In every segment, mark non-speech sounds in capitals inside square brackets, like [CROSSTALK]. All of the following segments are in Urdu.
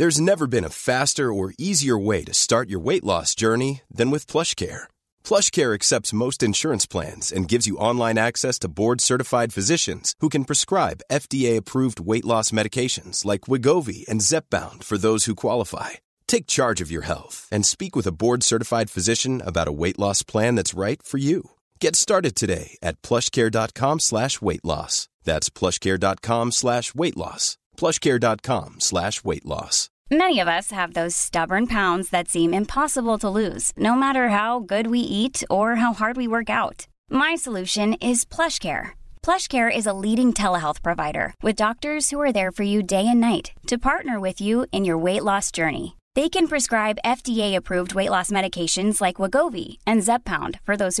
There's never been a faster or easier way to start your weight loss journey than with PlushCare. PlushCare accepts most insurance plans and gives you online access to board-certified physicians who can prescribe FDA-approved weight loss medications like Wegovy and Zepbound for those who qualify. Take charge of your health and speak with a board-certified physician about a weight loss plan that's right for you. Get started today at PlushCare.com/weight-loss. That's PlushCare.com/weight-loss. ئرشر is a leading night to partner with you in your weight loss journey they can prescribe F T approved weight loss medication like Wegovy and Zepbound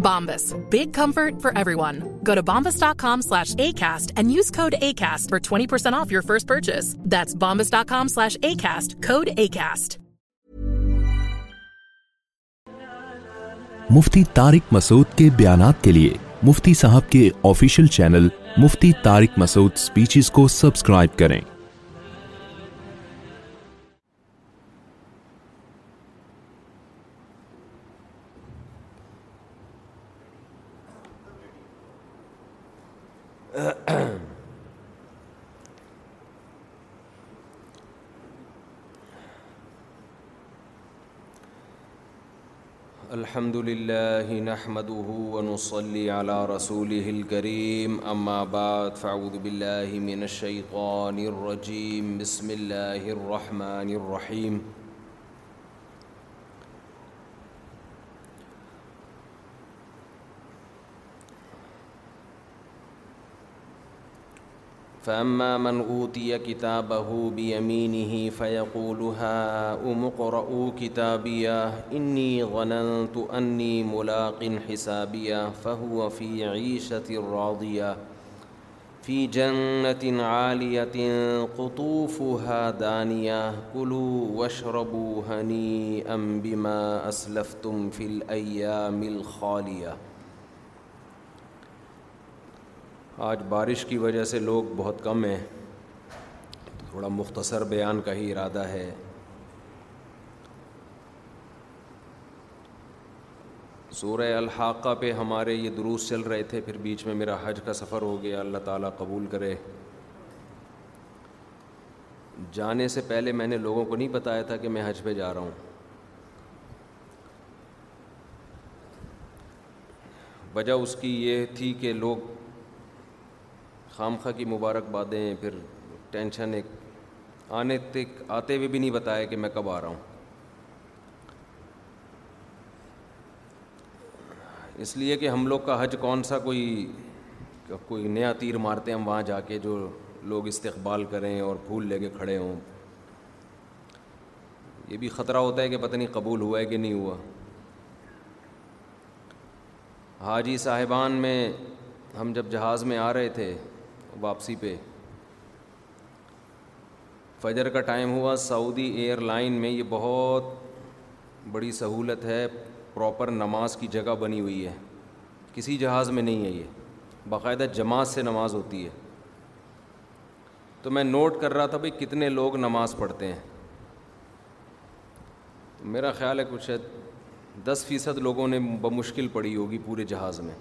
Bombas. Big comfort for everyone. Go to bombas.com slash ACAST and use code ACAST for 20% off your first purchase. That's bombas.com slash ACAST. Code ACAST. Mufti Tariq Masood کے بیانات کے لیے مفتی صاحب کے official channel Mufti Tariq Masood speeches کو سبسکرائب کریں الحمد لله نحمده ونصلي على رسوله الكريم رسول بعد فاعوذ بالله من الشيطان الرجيم بسم اللہ الرحمٰن الرحيم فأما من أوتي كتابه بيمينه فيقول ها أمقرأوا كتابيا إني ظننت أني ملاق حسابيا فهو في عيشة راضية في جنة عالية قطوفها دانية كلوا واشربوا هنيئا بما أسلفتم في الأيام الخالية آج بارش کی وجہ سے لوگ بہت کم ہیں تھوڑا مختصر بیان کا ہی ارادہ ہے سورہ الحاقہ پہ ہمارے یہ دروس چل رہے تھے پھر بیچ میں میرا حج کا سفر ہو گیا اللہ تعالیٰ قبول کرے جانے سے پہلے میں نے لوگوں کو نہیں بتایا تھا کہ میں حج پہ جا رہا ہوں وجہ اس کی یہ تھی کہ لوگ خامخواہ کی مبارکبادیں پھر ٹینشن ایک آنے تک آتے ہوئے بھی نہیں بتایا کہ میں کب آ رہا ہوں اس لیے کہ ہم لوگ کا حج کون سا کوئی کوئی نیا تیر مارتے ہیں ہم وہاں جا کے جو لوگ استقبال کریں اور پھول لے کے کھڑے ہوں یہ بھی خطرہ ہوتا ہے کہ پتہ نہیں قبول ہوا ہے کہ نہیں ہوا حاجی صاحبان میں ہم جب جہاز میں آ رہے تھے واپسی پہ فجر کا ٹائم ہوا سعودی ایئر لائن میں یہ بہت بڑی سہولت ہے پراپر نماز کی جگہ بنی ہوئی ہے کسی جہاز میں نہیں ہے یہ باقاعدہ جماعت سے نماز ہوتی ہے تو میں نوٹ کر رہا تھا بھائی کتنے لوگ نماز پڑھتے ہیں میرا خیال ہے کچھ ہے دس فیصد لوگوں نے بمشکل پڑھی ہوگی پورے جہاز میں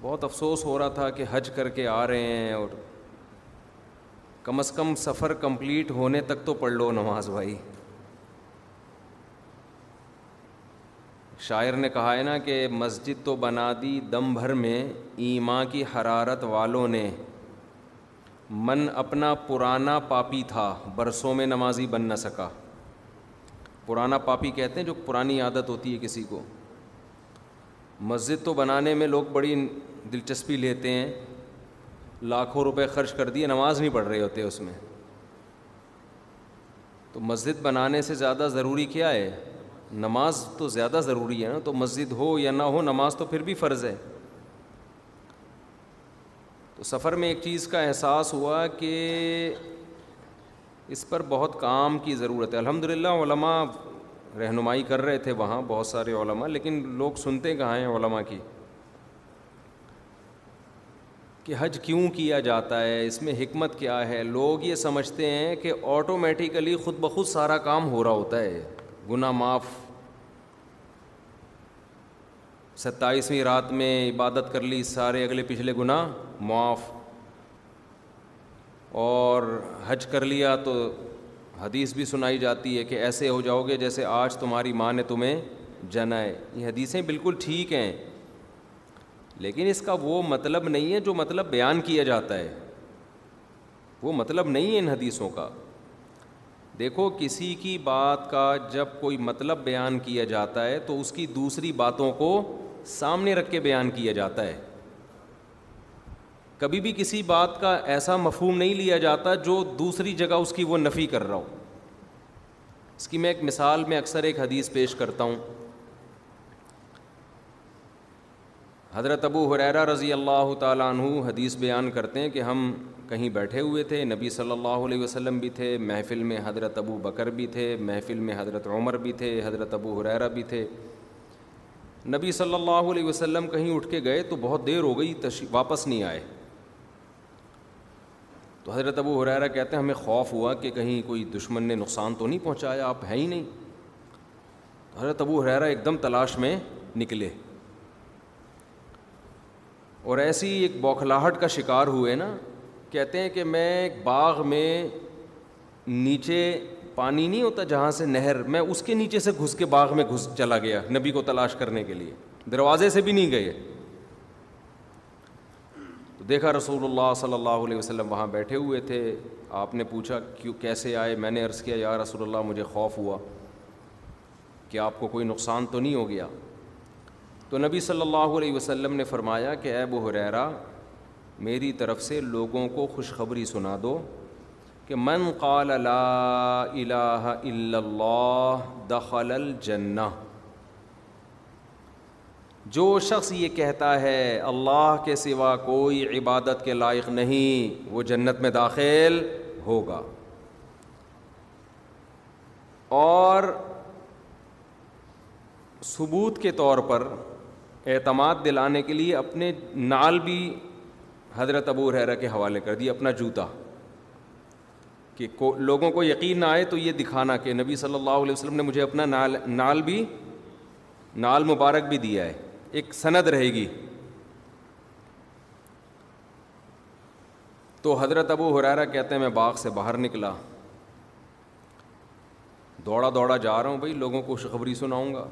بہت افسوس ہو رہا تھا کہ حج کر کے آ رہے ہیں اور کم از کم سفر کمپلیٹ ہونے تک تو پڑھ لو نماز بھائی شاعر نے کہا ہے نا کہ مسجد تو بنا دی دم بھر میں ایما کی حرارت والوں نے من اپنا پرانا پاپی تھا برسوں میں نمازی بن نہ سکا پرانا پاپی کہتے ہیں جو پرانی عادت ہوتی ہے کسی کو مسجد تو بنانے میں لوگ بڑی دلچسپی لیتے ہیں لاکھوں روپے خرچ کر دیے نماز نہیں پڑھ رہے ہوتے اس میں تو مسجد بنانے سے زیادہ ضروری کیا ہے نماز تو زیادہ ضروری ہے نا تو مسجد ہو یا نہ ہو نماز تو پھر بھی فرض ہے تو سفر میں ایک چیز کا احساس ہوا کہ اس پر بہت کام کی ضرورت ہے الحمد للہ علماء رہنمائی کر رہے تھے وہاں بہت سارے علماء لیکن لوگ سنتے کہاں ہیں علماء کی کہ حج کیوں کیا جاتا ہے اس میں حکمت کیا ہے لوگ یہ سمجھتے ہیں کہ آٹومیٹیکلی خود بخود سارا کام ہو رہا ہوتا ہے گناہ معاف ستائیسویں رات میں عبادت کر لی سارے اگلے پچھلے گناہ معاف اور حج کر لیا تو حدیث بھی سنائی جاتی ہے کہ ایسے ہو جاؤ گے جیسے آج تمہاری ماں نے تمہیں جنا ہے یہ حدیثیں بالکل ٹھیک ہیں لیکن اس کا وہ مطلب نہیں ہے جو مطلب بیان کیا جاتا ہے وہ مطلب نہیں ہے ان حدیثوں کا دیکھو کسی کی بات کا جب کوئی مطلب بیان کیا جاتا ہے تو اس کی دوسری باتوں کو سامنے رکھ کے بیان کیا جاتا ہے کبھی بھی کسی بات کا ایسا مفہوم نہیں لیا جاتا جو دوسری جگہ اس کی وہ نفی کر رہا ہو اس کی میں ایک مثال میں اکثر ایک حدیث پیش کرتا ہوں حضرت ابو حریرہ رضی اللہ تعالیٰ عنہ حدیث بیان کرتے ہیں کہ ہم کہیں بیٹھے ہوئے تھے نبی صلی اللہ علیہ وسلم بھی تھے محفل میں حضرت ابو بکر بھی تھے محفل میں حضرت عمر بھی تھے حضرت ابو حریرہ بھی تھے نبی صلی اللہ علیہ وسلم کہیں اٹھ کے گئے تو بہت دیر ہو گئی واپس نہیں آئے تو حضرت ابو حریرہ کہتے ہیں ہمیں خوف ہوا کہ کہیں کوئی دشمن نے نقصان تو نہیں پہنچایا آپ ہیں ہی نہیں تو حضرت ابو حریرہ ایک دم تلاش میں نکلے اور ایسی ایک بوکھلاہٹ کا شکار ہوئے نا کہتے ہیں کہ میں ایک باغ میں نیچے پانی نہیں ہوتا جہاں سے نہر میں اس کے نیچے سے گھس کے باغ میں گھس چلا گیا نبی کو تلاش کرنے کے لیے دروازے سے بھی نہیں گئے دیکھا رسول اللہ صلی اللہ علیہ وسلم وہاں بیٹھے ہوئے تھے آپ نے پوچھا کیوں کیسے آئے میں نے عرض کیا یا رسول اللہ مجھے خوف ہوا کہ آپ کو کوئی نقصان تو نہیں ہو گیا تو نبی صلی اللہ علیہ وسلم نے فرمایا کہ اے حریرا میری طرف سے لوگوں کو خوشخبری سنا دو کہ من قال لا الہ الا اللہ دخل الجنہ جو شخص یہ کہتا ہے اللہ کے سوا کوئی عبادت کے لائق نہیں وہ جنت میں داخل ہوگا اور ثبوت کے طور پر اعتماد دلانے کے لیے اپنے نال بھی حضرت ابو حیرہ کے حوالے کر دی اپنا جوتا کہ لوگوں کو یقین نہ آئے تو یہ دکھانا کہ نبی صلی اللہ علیہ وسلم نے مجھے اپنا نال نال بھی نال مبارک بھی دیا ہے ایک سند رہے گی تو حضرت ابو حرارا کہتے ہیں میں باغ سے باہر نکلا دوڑا دوڑا جا رہا ہوں بھائی لوگوں کو خوشخبری سناؤں گا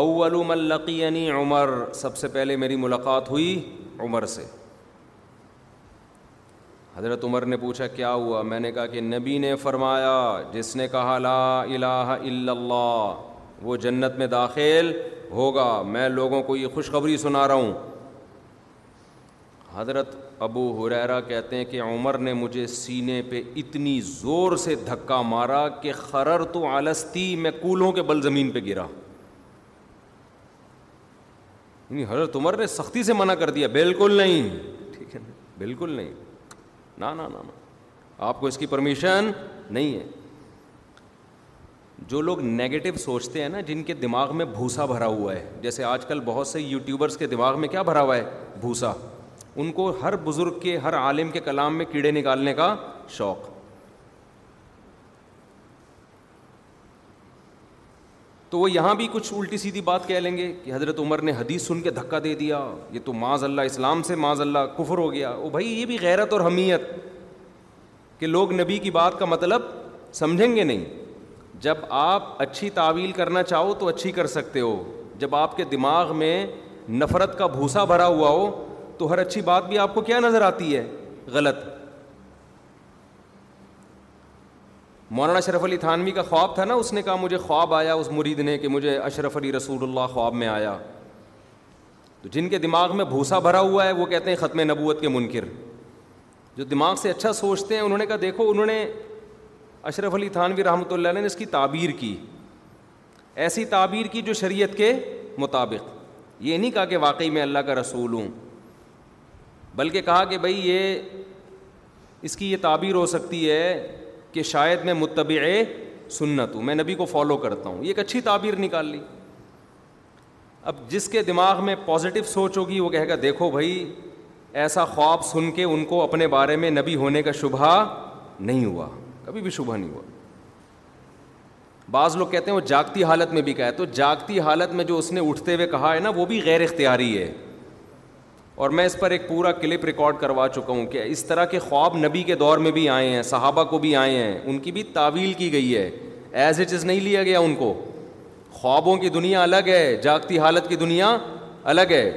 اول ملقی یعنی عمر سب سے پہلے میری ملاقات ہوئی عمر سے حضرت عمر نے پوچھا کیا ہوا میں نے کہا کہ نبی نے فرمایا جس نے کہا لا الہ الا اللہ وہ جنت میں داخل ہوگا میں لوگوں کو یہ خوشخبری سنا رہا ہوں حضرت ابو حریرا کہتے ہیں کہ عمر نے مجھے سینے پہ اتنی زور سے دھکا مارا کہ خرر تو آلستی میں کولوں کے بل زمین پہ گرا یعنی حضرت عمر نے سختی سے منع کر دیا بالکل نہیں ٹھیک ہے نا بالکل نہیں نہ آپ کو اس کی پرمیشن نہیں ہے جو لوگ نگیٹو سوچتے ہیں نا جن کے دماغ میں بھوسا بھرا ہوا ہے جیسے آج کل بہت سے یوٹیوبرس کے دماغ میں کیا بھرا ہوا ہے بھوسا ان کو ہر بزرگ کے ہر عالم کے کلام میں کیڑے نکالنے کا شوق تو وہ یہاں بھی کچھ الٹی سیدھی بات کہہ لیں گے کہ حضرت عمر نے حدیث سن کے دھکا دے دیا یہ تو معاذ اللہ اسلام سے معاذ اللہ کفر ہو گیا وہ بھائی یہ بھی غیرت اور حمیت کہ لوگ نبی کی بات کا مطلب سمجھیں گے نہیں جب آپ اچھی تعویل کرنا چاہو تو اچھی کر سکتے ہو جب آپ کے دماغ میں نفرت کا بھوسا بھرا ہوا ہو تو ہر اچھی بات بھی آپ کو کیا نظر آتی ہے غلط مولانا اشرف علی تھانوی کا خواب تھا نا اس نے کہا مجھے خواب آیا اس مرید نے کہ مجھے اشرف علی رسول اللہ خواب میں آیا تو جن کے دماغ میں بھوسا بھرا ہوا ہے وہ کہتے ہیں ختم نبوت کے منکر جو دماغ سے اچھا سوچتے ہیں انہوں نے کہا دیکھو انہوں نے اشرف علی تھانوی رحمۃ اللہ علیہ نے اس کی تعبیر کی ایسی تعبیر کی جو شریعت کے مطابق یہ نہیں کہا کہ واقعی میں اللہ کا رسول ہوں بلکہ کہا کہ بھائی یہ اس کی یہ تعبیر ہو سکتی ہے کہ شاید میں متبع سنت ہوں میں نبی کو فالو کرتا ہوں یہ ایک اچھی تعبیر نکال لی اب جس کے دماغ میں پازیٹو سوچ ہوگی وہ کہے گا دیکھو بھائی ایسا خواب سن کے ان کو اپنے بارے میں نبی ہونے کا شبہ نہیں ہوا کبھی بھی شبہ نہیں ہوا بعض لوگ کہتے ہیں وہ جاگتی حالت میں بھی کہا تو جاگتی حالت میں جو اس نے اٹھتے ہوئے کہا ہے نا وہ بھی غیر اختیاری ہے اور میں اس پر ایک پورا کلپ ریکارڈ کروا چکا ہوں کہ اس طرح کے خواب نبی کے دور میں بھی آئے ہیں صحابہ کو بھی آئے ہیں ان کی بھی تعویل کی گئی ہے ایز اٹ از نہیں لیا گیا ان کو خوابوں کی دنیا الگ ہے جاگتی حالت کی دنیا الگ ہے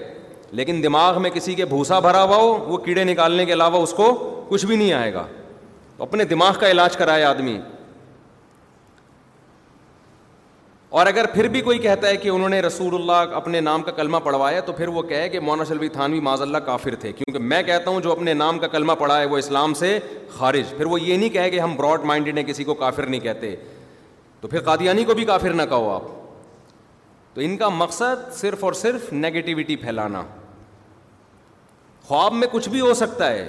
لیکن دماغ میں کسی کے بھوسا بھرا ہوا ہو وہ کیڑے نکالنے کے علاوہ اس کو کچھ بھی نہیں آئے گا اپنے دماغ کا علاج کرائے آدمی اور اگر پھر بھی کوئی کہتا ہے کہ انہوں نے رسول اللہ اپنے نام کا کلمہ پڑھوایا تو پھر وہ کہے کہ مونا شلوی تھانوی معاذ اللہ کافر تھے کیونکہ میں کہتا ہوں جو اپنے نام کا کلمہ پڑھا ہے وہ اسلام سے خارج پھر وہ یہ نہیں کہے کہ ہم براڈ مائنڈڈ ہیں کسی کو کافر نہیں کہتے تو پھر قادیانی کو بھی کافر نہ کہو آپ تو ان کا مقصد صرف اور صرف نگیٹیوٹی پھیلانا خواب میں کچھ بھی ہو سکتا ہے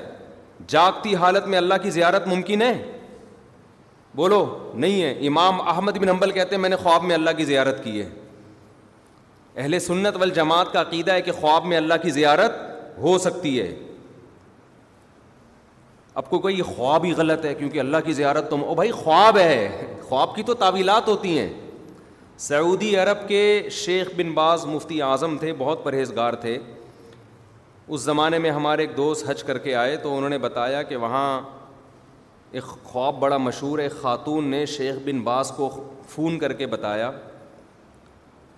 جاگتی حالت میں اللہ کی زیارت ممکن ہے بولو نہیں ہے امام احمد بن حنبل کہتے ہیں میں نے خواب میں اللہ کی زیارت کی ہے اہل سنت والجماعت کا عقیدہ ہے کہ خواب میں اللہ کی زیارت ہو سکتی ہے اب کو یہ خواب ہی غلط ہے کیونکہ اللہ کی زیارت تو بھائی خواب ہے خواب کی تو تعویلات ہوتی ہیں سعودی عرب کے شیخ بن باز مفتی اعظم تھے بہت پرہیزگار تھے اس زمانے میں ہمارے ایک دوست حج کر کے آئے تو انہوں نے بتایا کہ وہاں ایک خواب بڑا مشہور ہے خاتون نے شیخ بن باز کو فون کر کے بتایا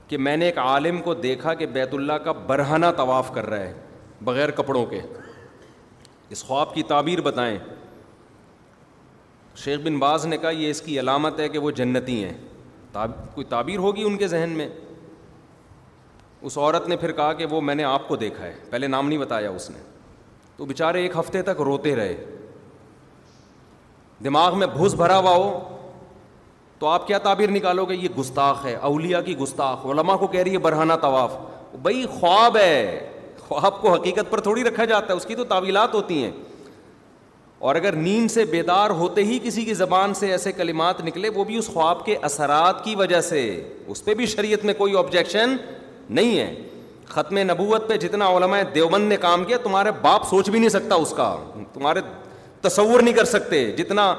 کہ میں نے ایک عالم کو دیکھا کہ بیت اللہ کا برہنہ طواف کر رہا ہے بغیر کپڑوں کے اس خواب کی تعبیر بتائیں شیخ بن باز نے کہا یہ اس کی علامت ہے کہ وہ جنتی ہیں کوئی تعبیر ہوگی ان کے ذہن میں اس عورت نے پھر کہا کہ وہ میں نے آپ کو دیکھا ہے پہلے نام نہیں بتایا اس نے تو بےچارے ایک ہفتے تک روتے رہے دماغ میں بھوس بھرا ہوا ہو تو آپ کیا تعبیر نکالو گے یہ گستاخ ہے اولیا کی گستاخ علما کو کہہ رہی ہے برہانہ طواف بھائی خواب ہے خواب کو حقیقت پر تھوڑی رکھا جاتا ہے اس کی تو تعویلات ہوتی ہیں اور اگر نیند سے بیدار ہوتے ہی کسی کی زبان سے ایسے کلمات نکلے وہ بھی اس خواب کے اثرات کی وجہ سے اس پہ بھی شریعت میں کوئی آبجیکشن نہیں ہے ختم نبوت پہ جتنا علماء دیوبند نے کام کیا تمہارے باپ سوچ بھی نہیں سکتا اس کا تمہارے تصور نہیں کر سکتے جتنا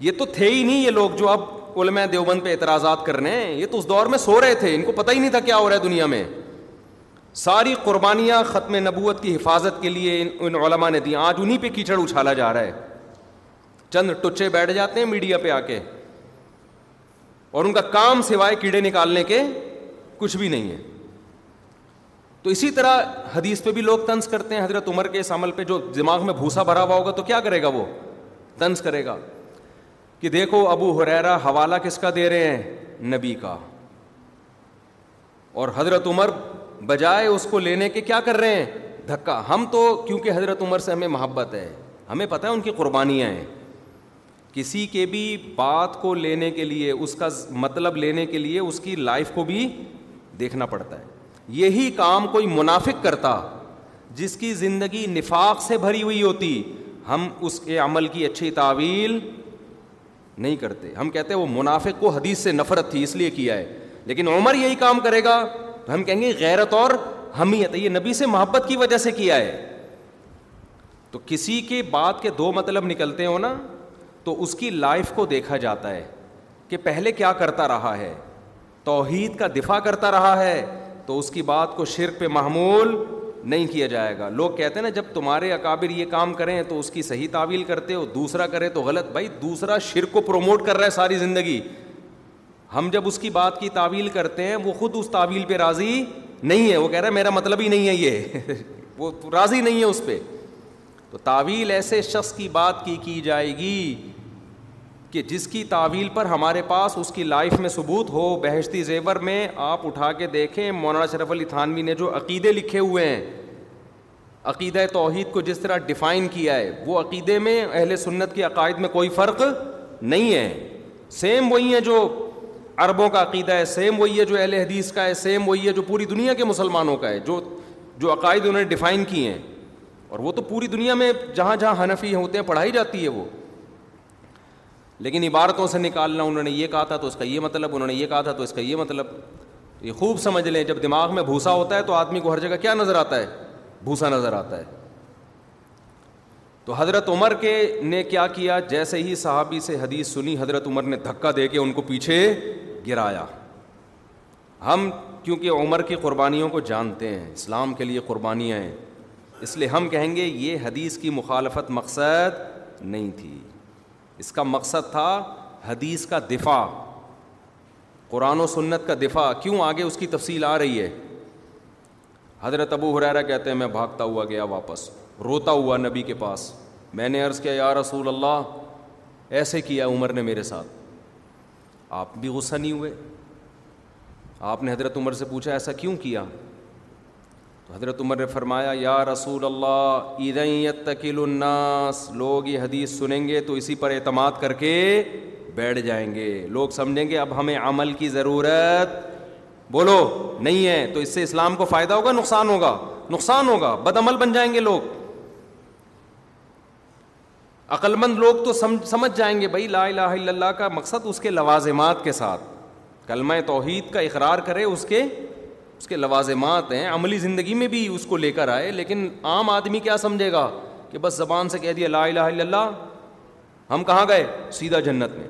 یہ تو تھے ہی نہیں یہ لوگ جو اب علماء دیوبند پہ اعتراضات کر رہے ہیں یہ تو اس دور میں سو رہے تھے ان کو پتہ ہی نہیں تھا کیا ہو رہا ہے دنیا میں ساری قربانیاں ختم نبوت کی حفاظت کے لیے ان علماء نے دی آج انہیں پہ کیچڑ اچھالا جا رہا ہے چند ٹچے بیٹھ جاتے ہیں میڈیا پہ آ کے اور ان کا کام سوائے کیڑے نکالنے کے کچھ بھی نہیں ہے تو اسی طرح حدیث پہ بھی لوگ طنز کرتے ہیں حضرت عمر کے اس عمل پہ جو دماغ میں بھوسا بھرا ہوا ہوگا تو کیا کرے گا وہ طنز کرے گا کہ دیکھو ابو حریرا حوالہ کس کا دے رہے ہیں نبی کا اور حضرت عمر بجائے اس کو لینے کے کیا کر رہے ہیں دھکا ہم تو کیونکہ حضرت عمر سے ہمیں محبت ہے ہمیں پتہ ہے ان کی قربانیاں ہیں کسی کے بھی بات کو لینے کے لیے اس کا مطلب لینے کے لیے اس کی لائف کو بھی دیکھنا پڑتا ہے یہی کام کوئی منافق کرتا جس کی زندگی نفاق سے بھری ہوئی ہوتی ہم اس کے عمل کی اچھی تعویل نہیں کرتے ہم کہتے ہیں وہ منافق کو حدیث سے نفرت تھی اس لیے کیا ہے لیکن عمر یہی کام کرے گا تو ہم کہیں گے غیرت اور حمیت یہ نبی سے محبت کی وجہ سے کیا ہے تو کسی کے بات کے دو مطلب نکلتے ہو نا تو اس کی لائف کو دیکھا جاتا ہے کہ پہلے کیا کرتا رہا ہے توحید کا دفاع کرتا رہا ہے تو اس کی بات کو شرک پہ محمول نہیں کیا جائے گا لوگ کہتے ہیں نا جب تمہارے اکابر یہ کام کریں تو اس کی صحیح تعویل کرتے ہو دوسرا کرے تو غلط بھائی دوسرا شرک کو پروموٹ کر رہا ہے ساری زندگی ہم جب اس کی بات کی تعویل کرتے ہیں وہ خود اس تعویل پہ راضی نہیں ہے وہ کہہ رہا ہے میرا مطلب ہی نہیں ہے یہ [LAUGHS] وہ راضی نہیں ہے اس پہ تو تعویل ایسے شخص کی بات کی کی جائے گی کہ جس کی تعویل پر ہمارے پاس اس کی لائف میں ثبوت ہو بہشتی زیور میں آپ اٹھا کے دیکھیں مولانا شرف علی تھانوی نے جو عقیدے لکھے ہوئے ہیں عقیدہ توحید کو جس طرح ڈیفائن کیا ہے وہ عقیدے میں اہل سنت کے عقائد میں کوئی فرق نہیں ہے سیم وہی ہیں جو عربوں کا عقیدہ ہے سیم وہی ہے جو اہل حدیث کا ہے سیم وہی ہے جو پوری دنیا کے مسلمانوں کا ہے جو جو عقائد انہوں نے ڈیفائن کیے ہیں اور وہ تو پوری دنیا میں جہاں جہاں حنفی ہوتے ہیں پڑھائی جاتی ہے وہ لیکن عبارتوں سے نکالنا انہوں نے یہ کہا تھا تو اس کا یہ مطلب انہوں نے یہ کہا تھا تو اس کا یہ مطلب یہ خوب سمجھ لیں جب دماغ میں بھوسا ہوتا ہے تو آدمی کو ہر جگہ کیا نظر آتا ہے بھوسا نظر آتا ہے تو حضرت عمر کے نے کیا کیا جیسے ہی صحابی سے حدیث سنی حضرت عمر نے دھکا دے کے ان کو پیچھے گرایا ہم کیونکہ عمر کی قربانیوں کو جانتے ہیں اسلام کے لیے قربانیاں ہیں اس لیے ہم کہیں گے یہ حدیث کی مخالفت مقصد نہیں تھی اس کا مقصد تھا حدیث کا دفاع قرآن و سنت کا دفاع کیوں آگے اس کی تفصیل آ رہی ہے حضرت ابو حرارہ کہتے ہیں میں بھاگتا ہوا گیا واپس روتا ہوا نبی کے پاس میں نے عرض کیا یا رسول اللہ ایسے کیا عمر نے میرے ساتھ آپ بھی غصہ نہیں ہوئے آپ نے حضرت عمر سے پوچھا ایسا کیوں کیا تو حضرت عمر نے فرمایا یا رسول اللہ عید الناس لوگ یہ حدیث سنیں گے تو اسی پر اعتماد کر کے بیٹھ جائیں گے لوگ سمجھیں گے اب ہمیں عمل کی ضرورت بولو نہیں ہے تو اس سے اسلام کو فائدہ ہوگا نقصان ہوگا نقصان ہوگا بدعمل بن جائیں گے لوگ عقلمند لوگ تو سمجھ جائیں گے بھائی لا الہ الا اللہ کا مقصد اس کے لوازمات کے ساتھ کلمہ توحید کا اقرار کرے اس کے اس کے لوازمات ہیں عملی زندگی میں بھی اس کو لے کر آئے لیکن عام آدمی کیا سمجھے گا کہ بس زبان سے کہہ دیا لا الہ الا اللہ ہم کہاں گئے سیدھا جنت میں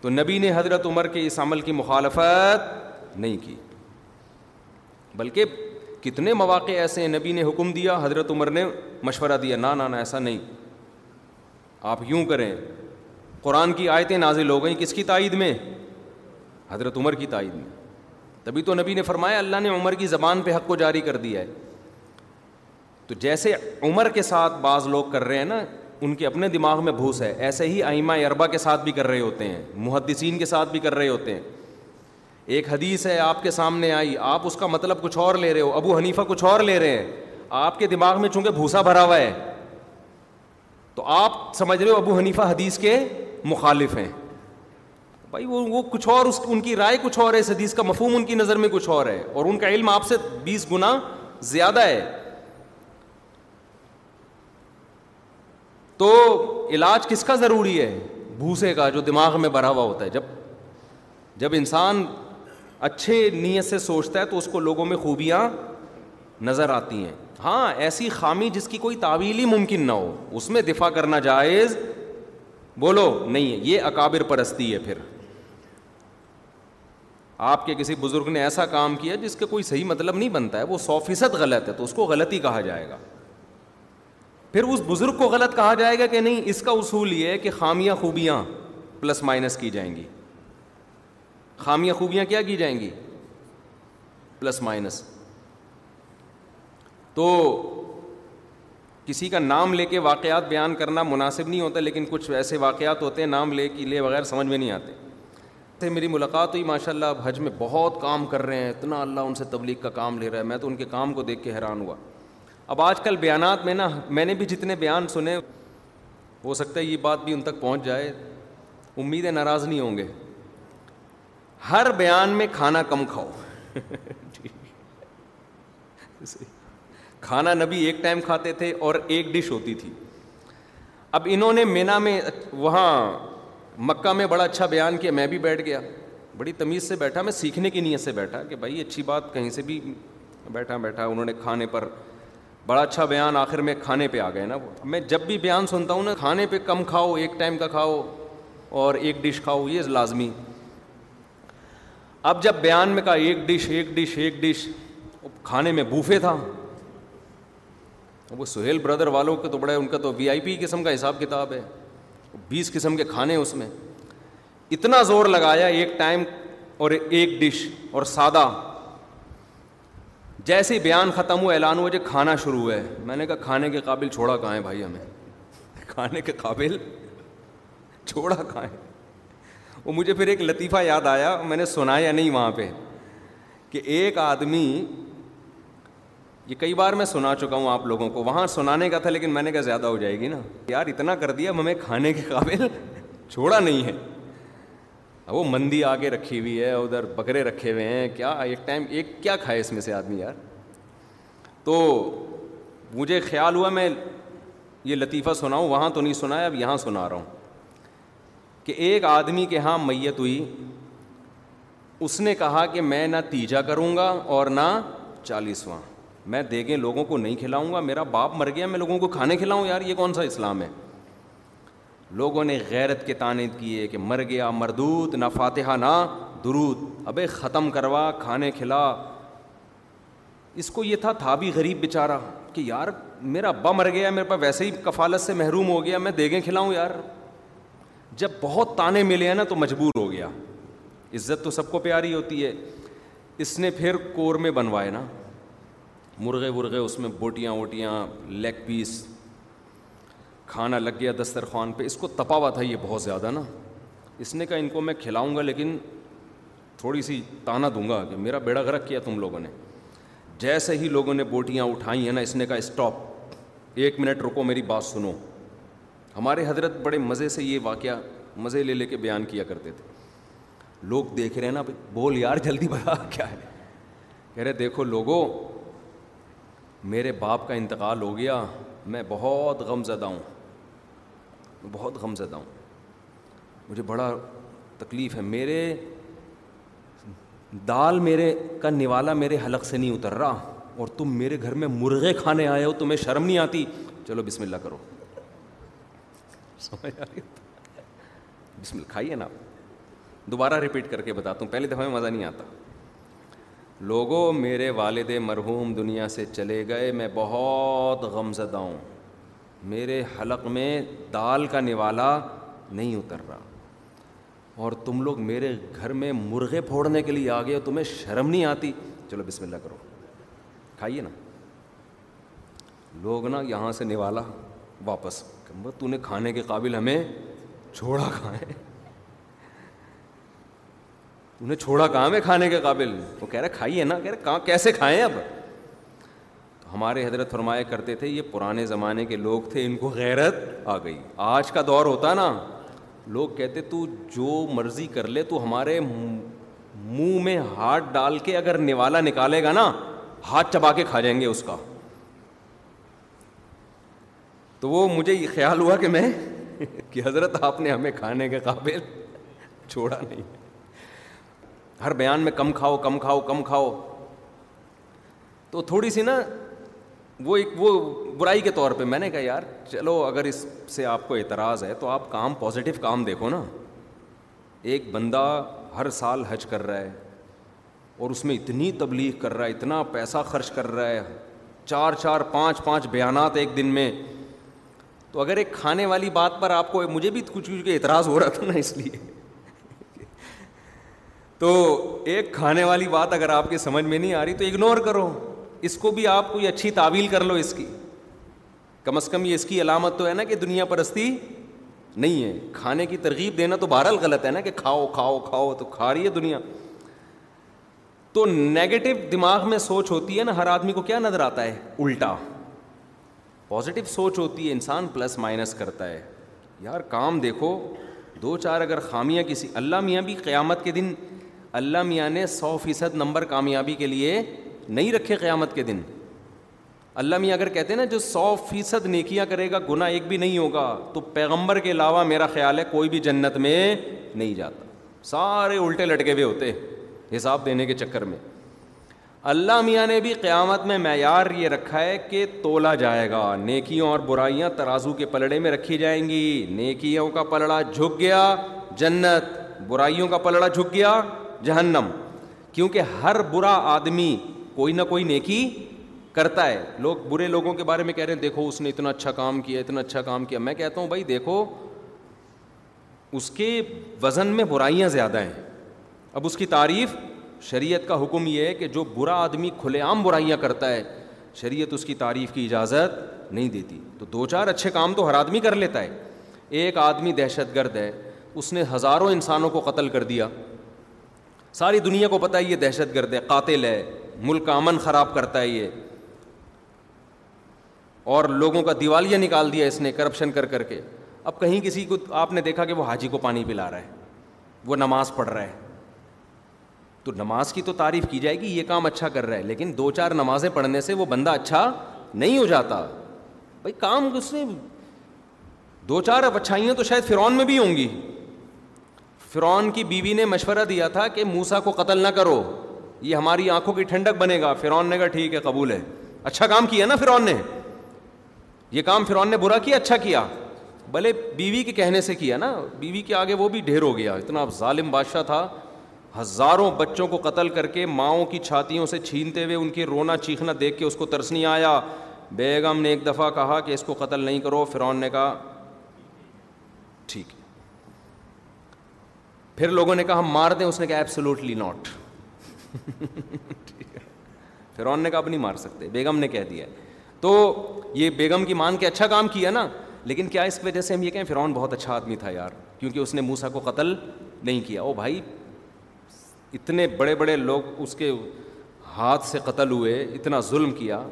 تو نبی نے حضرت عمر کے اس عمل کی مخالفت نہیں کی بلکہ کتنے مواقع ایسے ہیں نبی نے حکم دیا حضرت عمر نے مشورہ دیا نا ایسا نہیں آپ یوں کریں قرآن کی آیتیں نازل ہو گئیں کس کی تائید میں حضرت عمر کی تائید میں تبھی تو نبی نے فرمایا اللہ نے عمر کی زبان پہ حق کو جاری کر دیا ہے تو جیسے عمر کے ساتھ بعض لوگ کر رہے ہیں نا ان کے اپنے دماغ میں بھوس ہے ایسے ہی آئمہ اربا کے ساتھ بھی کر رہے ہوتے ہیں محدثین کے ساتھ بھی کر رہے ہوتے ہیں ایک حدیث ہے آپ کے سامنے آئی آپ اس کا مطلب کچھ اور لے رہے ہو ابو حنیفہ کچھ اور لے رہے ہیں آپ کے دماغ میں چونکہ بھوسا بھرا ہوا ہے تو آپ سمجھ رہے ہو ابو حنیفہ حدیث کے مخالف ہیں بھائی وہ وہ کچھ اور اس ان کی رائے کچھ اور ہے حدیث کا مفہوم ان کی نظر میں کچھ اور ہے اور ان کا علم آپ سے بیس گنا زیادہ ہے تو علاج کس کا ضروری ہے بھوسے کا جو دماغ میں بھرا ہوا ہوتا ہے جب جب انسان اچھے نیت سے سوچتا ہے تو اس کو لوگوں میں خوبیاں نظر آتی ہیں ہاں ایسی خامی جس کی کوئی تعویل ہی ممکن نہ ہو اس میں دفاع کرنا جائز بولو نہیں یہ اکابر پرستی ہے پھر آپ کے کسی بزرگ نے ایسا کام کیا جس کا کوئی صحیح مطلب نہیں بنتا ہے وہ سو فیصد غلط ہے تو اس کو غلط ہی کہا جائے گا پھر اس بزرگ کو غلط کہا جائے گا کہ نہیں اس کا اصول یہ ہے کہ خامیاں خوبیاں پلس مائنس کی جائیں گی خامیاں خوبیاں کیا کی جائیں گی پلس مائنس تو کسی کا نام لے کے واقعات بیان کرنا مناسب نہیں ہوتا لیکن کچھ ایسے واقعات ہوتے ہیں نام لے کے لے بغیر سمجھ میں نہیں آتے میری ملاقات ہوئی ماشاء اللہ اب حج میں بہت کام کر رہے ہیں اتنا اللہ ان سے تبلیغ کا کام لے رہا ہے میں تو ان کے کام کو دیکھ کے حیران ہوا اب آج کل بیانات میں نا میں نے بھی جتنے بیان سنے ہو سکتا ہے یہ بات بھی ان تک پہنچ جائے امید ناراض نہیں ہوں گے ہر بیان میں کھانا کم کھاؤ [LAUGHS] جی۔ کھانا نبی ایک ٹائم کھاتے تھے اور ایک ڈش ہوتی تھی اب انہوں نے مینا میں وہاں مکہ میں بڑا اچھا بیان کیا میں بھی بیٹھ گیا بڑی تمیز سے بیٹھا میں سیکھنے کی نیت سے بیٹھا کہ بھائی اچھی بات کہیں سے بھی بیٹھا بیٹھا انہوں نے کھانے پر بڑا اچھا بیان آخر میں کھانے پہ آ گئے نا وہ میں جب بھی بیان سنتا ہوں نا کھانے پہ کم کھاؤ ایک ٹائم کا کھاؤ اور ایک ڈش کھاؤ یہ لازمی اب جب بیان میں کہا ایک ڈش ایک ڈش ایک ڈش کھانے میں بوفے تھا وہ سہیل بردر والوں کے تو بڑے ان کا تو وی آئی پی قسم کا حساب کتاب ہے بیس قسم کے کھانے اس میں اتنا زور لگایا ایک ٹائم اور ایک ڈش اور سادہ جیسے بیان ختم ہوا اعلان ہوا جو جی کھانا شروع ہوا ہے میں نے کہا کھانے کے قابل چھوڑا کہاں ہے بھائی ہمیں کھانے کے قابل چھوڑا کہاں ہے وہ مجھے پھر ایک لطیفہ یاد آیا میں نے سنایا نہیں وہاں پہ کہ ایک آدمی یہ کئی بار میں سنا چکا ہوں آپ لوگوں کو وہاں سنانے کا تھا لیکن میں نے کہا زیادہ ہو جائے گی نا یار اتنا کر دیا ہمیں کھانے کے قابل چھوڑا نہیں ہے وہ مندی آگے رکھی ہوئی ہے ادھر بکرے رکھے ہوئے ہیں کیا ایک ٹائم ایک کیا کھائے اس میں سے آدمی یار تو مجھے خیال ہوا میں یہ لطیفہ سناؤں وہاں تو نہیں سنا ہے اب یہاں سنا رہا ہوں کہ ایک آدمی کے ہاں میت ہوئی اس نے کہا کہ میں نہ تیجا کروں گا اور نہ چالیسواں میں دے گے لوگوں کو نہیں کھلاؤں گا میرا باپ مر گیا میں لوگوں کو کھانے کھلاؤں یار یہ کون سا اسلام ہے لوگوں نے غیرت کے تانے کیے کہ مر گیا مردوت نہ فاتحہ نہ درود ابے ختم کروا کھانے کھلا اس کو یہ تھا تھا بھی غریب بیچارہ کہ یار میرا ابا مر گیا میرے پاس ویسے ہی کفالت سے محروم ہو گیا میں دیگیں کھلاؤں یار جب بہت تانے ملے ہیں نا تو مجبور ہو گیا عزت تو سب کو پیاری ہوتی ہے اس نے پھر کور میں بنوائے نا مرغے ورغے اس میں بوٹیاں ووٹیاں لیگ پیس کھانا لگ گیا دسترخوان پہ اس کو تپا ہوا تھا یہ بہت زیادہ نا اس نے کہا ان کو میں کھلاؤں گا لیکن تھوڑی سی تانا دوں گا کہ میرا بیڑا گرک کیا تم لوگوں نے جیسے ہی لوگوں نے بوٹیاں اٹھائی ہیں نا اس نے کہا اسٹاپ ایک منٹ رکو میری بات سنو ہمارے حضرت بڑے مزے سے یہ واقعہ مزے لے لے کے بیان کیا کرتے تھے لوگ دیکھ رہے ہیں نا بول یار جلدی بتا کیا ہے کہہ رہے دیکھو لوگوں میرے باپ کا انتقال ہو گیا میں بہت غم زدہ ہوں میں بہت غم زدہ ہوں مجھے بڑا تکلیف ہے میرے دال میرے کا نوالا میرے حلق سے نہیں اتر رہا اور تم میرے گھر میں مرغے کھانے آئے ہو تمہیں شرم نہیں آتی چلو بسم اللہ کرو بسم اللہ کھائیے نا دوبارہ ریپیٹ کر کے بتاتا ہوں پہلی دفعہ میں مزہ نہیں آتا لوگو میرے والد مرحوم دنیا سے چلے گئے میں بہت غمزدہ ہوں میرے حلق میں دال کا نوالا نہیں اتر رہا اور تم لوگ میرے گھر میں مرغے پھوڑنے کے لیے آ گئے تمہیں شرم نہیں آتی چلو بسم اللہ کرو کھائیے نا لوگ نا یہاں سے نوالا واپس کہ کھانے کے قابل ہمیں چھوڑا کھائیں انہیں چھوڑا کام ہے کھانے کے قابل وہ کہہ رہا کھائیے نا کہہ رہے کہاں کیسے کھائیں اب تو ہمارے حضرت فرمایا کرتے تھے یہ پرانے زمانے کے لوگ تھے ان کو غیرت آ گئی آج کا دور ہوتا نا لوگ کہتے تو جو مرضی کر لے تو ہمارے منہ میں ہاتھ ڈال کے اگر نوالا نکالے گا نا ہاتھ چبا کے کھا جائیں گے اس کا تو وہ مجھے یہ خیال ہوا کہ میں [LAUGHS] کہ حضرت آپ نے ہمیں کھانے کے قابل [LAUGHS] چھوڑا نہیں ہر بیان میں کم کھاؤ کم کھاؤ کم کھاؤ تو تھوڑی سی نا وہ ایک وہ برائی کے طور پہ میں نے کہا یار چلو اگر اس سے آپ کو اعتراض ہے تو آپ کام پازیٹیو کام دیکھو نا ایک بندہ ہر سال حج کر رہا ہے اور اس میں اتنی تبلیغ کر رہا ہے اتنا پیسہ خرچ کر رہا ہے چار چار پانچ پانچ بیانات ایک دن میں تو اگر ایک کھانے والی بات پر آپ کو مجھے بھی کچھ کچھ اعتراض ہو رہا تھا نا اس لیے تو ایک کھانے والی بات اگر آپ کے سمجھ میں نہیں آ رہی تو اگنور کرو اس کو بھی آپ کوئی اچھی تعویل کر لو اس کی کم از کم یہ اس کی علامت تو ہے نا کہ دنیا پرستی نہیں ہے کھانے کی ترغیب دینا تو بہرحال غلط ہے نا کہ کھاؤ کھاؤ کھاؤ تو کھا رہی ہے دنیا تو نگیٹو دماغ میں سوچ ہوتی ہے نا ہر آدمی کو کیا نظر آتا ہے الٹا پازیٹو سوچ ہوتی ہے انسان پلس مائنس کرتا ہے یار کام دیکھو دو چار اگر خامیاں کسی اللہ میاں بھی قیامت کے دن اللہ میاں نے سو فیصد نمبر کامیابی کے لیے نہیں رکھے قیامت کے دن اللہ میاں اگر کہتے ہیں نا جو سو فیصد نیکیاں کرے گا گناہ ایک بھی نہیں ہوگا تو پیغمبر کے علاوہ میرا خیال ہے کوئی بھی جنت میں نہیں جاتا سارے الٹے لٹکے ہوئے ہوتے حساب دینے کے چکر میں اللہ میاں نے بھی قیامت میں معیار یہ رکھا ہے کہ تولا جائے گا نیکیوں اور برائیاں ترازو کے پلڑے میں رکھی جائیں گی نیکیوں کا پلڑا جھک گیا جنت برائیوں کا پلڑا جھک گیا جہنم کیونکہ ہر برا آدمی کوئی نہ کوئی نیکی کرتا ہے لوگ برے لوگوں کے بارے میں کہہ رہے ہیں دیکھو اس نے اتنا اچھا کام کیا اتنا اچھا کام کیا میں کہتا ہوں بھائی دیکھو اس کے وزن میں برائیاں زیادہ ہیں اب اس کی تعریف شریعت کا حکم یہ ہے کہ جو برا آدمی کھلے عام برائیاں کرتا ہے شریعت اس کی تعریف کی اجازت نہیں دیتی تو دو چار اچھے کام تو ہر آدمی کر لیتا ہے ایک آدمی دہشت گرد ہے اس نے ہزاروں انسانوں کو قتل کر دیا ساری دنیا کو پتا ہے یہ دہشت گرد ہے قاتل ہے ملک کا امن خراب کرتا ہے یہ اور لوگوں کا دیوالیہ نکال دیا اس نے کرپشن کر کر کے اب کہیں کسی کو آپ نے دیکھا کہ وہ حاجی کو پانی پلا رہا ہے وہ نماز پڑھ رہا ہے تو نماز کی تو تعریف کی جائے گی یہ کام اچھا کر رہا ہے لیکن دو چار نمازیں پڑھنے سے وہ بندہ اچھا نہیں ہو جاتا بھائی کام اس نے دو چار اچھائیاں تو شاید فرعون میں بھی ہوں گی فرعون کی بیوی نے مشورہ دیا تھا کہ موسا کو قتل نہ کرو یہ ہماری آنکھوں کی ٹھنڈک بنے گا فرعون نے کہا ٹھیک ہے قبول ہے اچھا کام کیا نا فرعون نے یہ کام فرعون نے برا کیا اچھا کیا بھلے بیوی کے کہنے سے کیا نا بیوی کے آگے وہ بھی ڈھیر ہو گیا اتنا ظالم بادشاہ تھا ہزاروں بچوں کو قتل کر کے ماؤں کی چھاتیوں سے چھینتے ہوئے ان کے رونا چیخنا دیکھ کے اس کو ترس نہیں آیا بیگم نے ایک دفعہ کہا کہ اس کو قتل نہیں کرو فرعون نے کہا ٹھیک پھر لوگوں نے کہا ہم مار دیں اس نے کہا ایبسلوٹلی ناٹ فرعون نے کہا اب نہیں مار سکتے بیگم نے کہہ دیا تو یہ بیگم کی مان کے اچھا کام کیا نا لیکن کیا اس وجہ سے ہم یہ کہیں فرعون بہت اچھا آدمی تھا یار کیونکہ اس نے موسا کو قتل نہیں کیا او بھائی اتنے بڑے بڑے لوگ اس کے ہاتھ سے قتل ہوئے اتنا ظلم کیا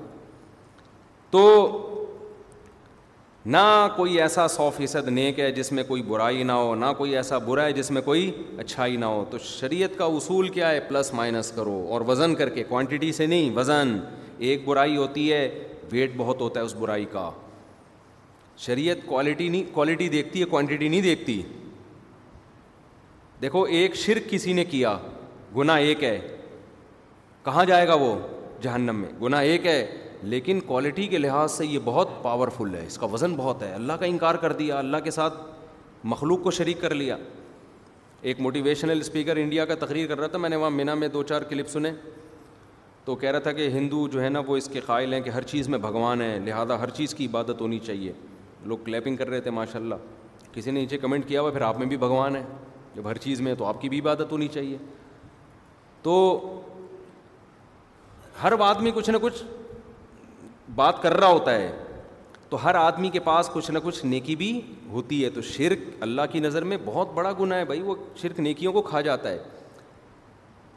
تو نہ کوئی ایسا سو فیصد نیک ہے جس میں کوئی برائی نہ ہو نہ کوئی ایسا برا ہے جس میں کوئی اچھائی نہ ہو تو شریعت کا اصول کیا ہے پلس مائنس کرو اور وزن کر کے کوانٹٹی سے نہیں وزن ایک برائی ہوتی ہے ویٹ بہت ہوتا ہے اس برائی کا شریعت کوالٹی نہیں کوالٹی دیکھتی ہے کوانٹٹی نہیں دیکھتی دیکھو ایک شرک کسی نے کیا گناہ ایک ہے کہاں جائے گا وہ جہنم میں گناہ ایک ہے لیکن کوالٹی کے لحاظ سے یہ بہت پاورفل ہے اس کا وزن بہت ہے اللہ کا انکار کر دیا اللہ کے ساتھ مخلوق کو شریک کر لیا ایک موٹیویشنل اسپیکر انڈیا کا تقریر کر رہا تھا میں نے وہاں مینا میں دو چار کلپ سنے تو کہہ رہا تھا کہ ہندو جو ہے نا وہ اس کے قائل ہیں کہ ہر چیز میں بھگوان ہے لہٰذا ہر چیز کی عبادت ہونی چاہیے لوگ کلیپنگ کر رہے تھے ماشاء اللہ کسی نے نیچے کمنٹ کیا ہوا پھر آپ میں بھی بھگوان ہے جب ہر چیز میں تو آپ کی بھی عبادت ہونی چاہیے تو ہر آدمی کچھ نہ کچھ بات کر رہا ہوتا ہے تو ہر آدمی کے پاس کچھ نہ کچھ نیکی بھی ہوتی ہے تو شرک اللہ کی نظر میں بہت بڑا گناہ ہے بھائی وہ شرک نیکیوں کو کھا جاتا ہے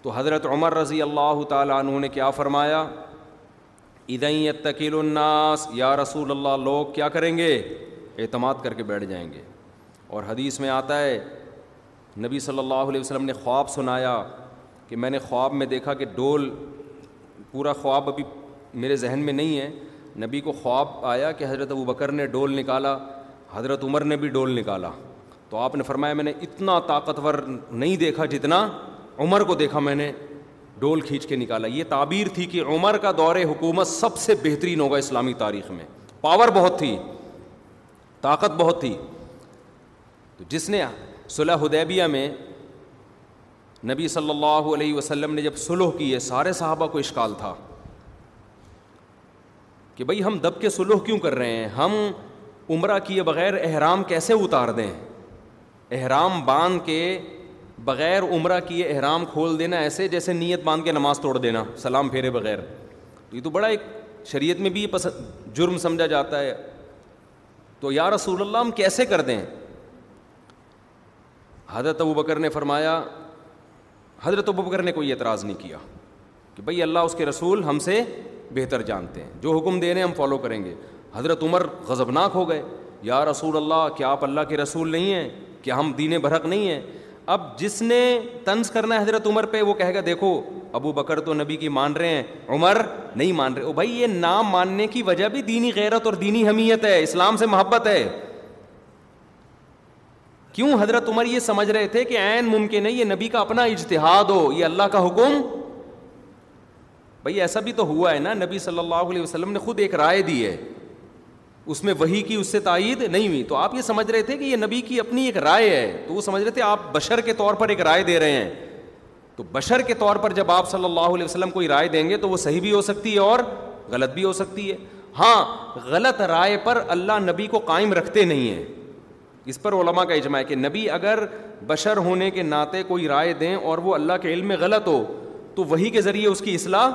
تو حضرت عمر رضی اللہ تعالیٰ عنہ نے کیا فرمایا ادئی تکیل الناس یا رسول اللہ لوگ کیا کریں گے اعتماد کر کے بیٹھ جائیں گے اور حدیث میں آتا ہے نبی صلی اللہ علیہ وسلم نے خواب سنایا کہ میں نے خواب میں دیکھا کہ ڈول پورا خواب ابھی میرے ذہن میں نہیں ہے نبی کو خواب آیا کہ حضرت ابو بکر نے ڈول نکالا حضرت عمر نے بھی ڈول نکالا تو آپ نے فرمایا میں نے اتنا طاقتور نہیں دیکھا جتنا عمر کو دیکھا میں نے ڈول کھینچ کے نکالا یہ تعبیر تھی کہ عمر کا دور حکومت سب سے بہترین ہوگا اسلامی تاریخ میں پاور بہت تھی طاقت بہت تھی تو جس نے صلی حدیبیہ میں نبی صلی اللہ علیہ وسلم نے جب صلح کی ہے سارے صحابہ کو اشکال تھا کہ بھائی ہم دب کے سلوح کیوں کر رہے ہیں ہم عمرہ کیے بغیر احرام کیسے اتار دیں احرام باندھ کے بغیر عمرہ کیے احرام کھول دینا ایسے جیسے نیت باندھ کے نماز توڑ دینا سلام پھیرے بغیر تو یہ تو بڑا ایک شریعت میں بھی پسند جرم سمجھا جاتا ہے تو یا رسول اللہ ہم کیسے کر دیں حضرت ابو بکر نے فرمایا حضرت ابو بکر نے کوئی اعتراض نہیں کیا کہ بھائی اللہ اس کے رسول ہم سے بہتر جانتے ہیں جو حکم دے رہے ہیں ہم فالو کریں گے حضرت عمر غضبناک ہو گئے یا رسول اللہ کیا آپ اللہ کے رسول نہیں ہیں کیا ہم دین برحق نہیں ہیں اب جس نے طنز کرنا ہے حضرت عمر پہ وہ کہے گا دیکھو ابو بکر تو نبی کی مان رہے ہیں عمر نہیں مان رہے بھائی یہ نام ماننے کی وجہ بھی دینی غیرت اور دینی حمیت ہے اسلام سے محبت ہے کیوں حضرت عمر یہ سمجھ رہے تھے کہ عین ممکن ہے یہ نبی کا اپنا اجتہاد ہو یہ اللہ کا حکم بھائی ایسا بھی تو ہوا ہے نا نبی صلی اللہ علیہ وسلم نے خود ایک رائے دی ہے اس میں وہی کی اس سے تائید نہیں ہوئی تو آپ یہ سمجھ رہے تھے کہ یہ نبی کی اپنی ایک رائے ہے تو وہ سمجھ رہے تھے آپ بشر کے طور پر ایک رائے دے رہے ہیں تو بشر کے طور پر جب آپ صلی اللہ علیہ وسلم کوئی رائے دیں گے تو وہ صحیح بھی ہو سکتی ہے اور غلط بھی ہو سکتی ہے ہاں غلط رائے پر اللہ نبی کو قائم رکھتے نہیں ہیں اس پر علماء کا اجماع ہے کہ نبی اگر بشر ہونے کے ناطے کوئی رائے دیں اور وہ اللہ کے علم میں غلط ہو تو وہی کے ذریعے اس کی اصلاح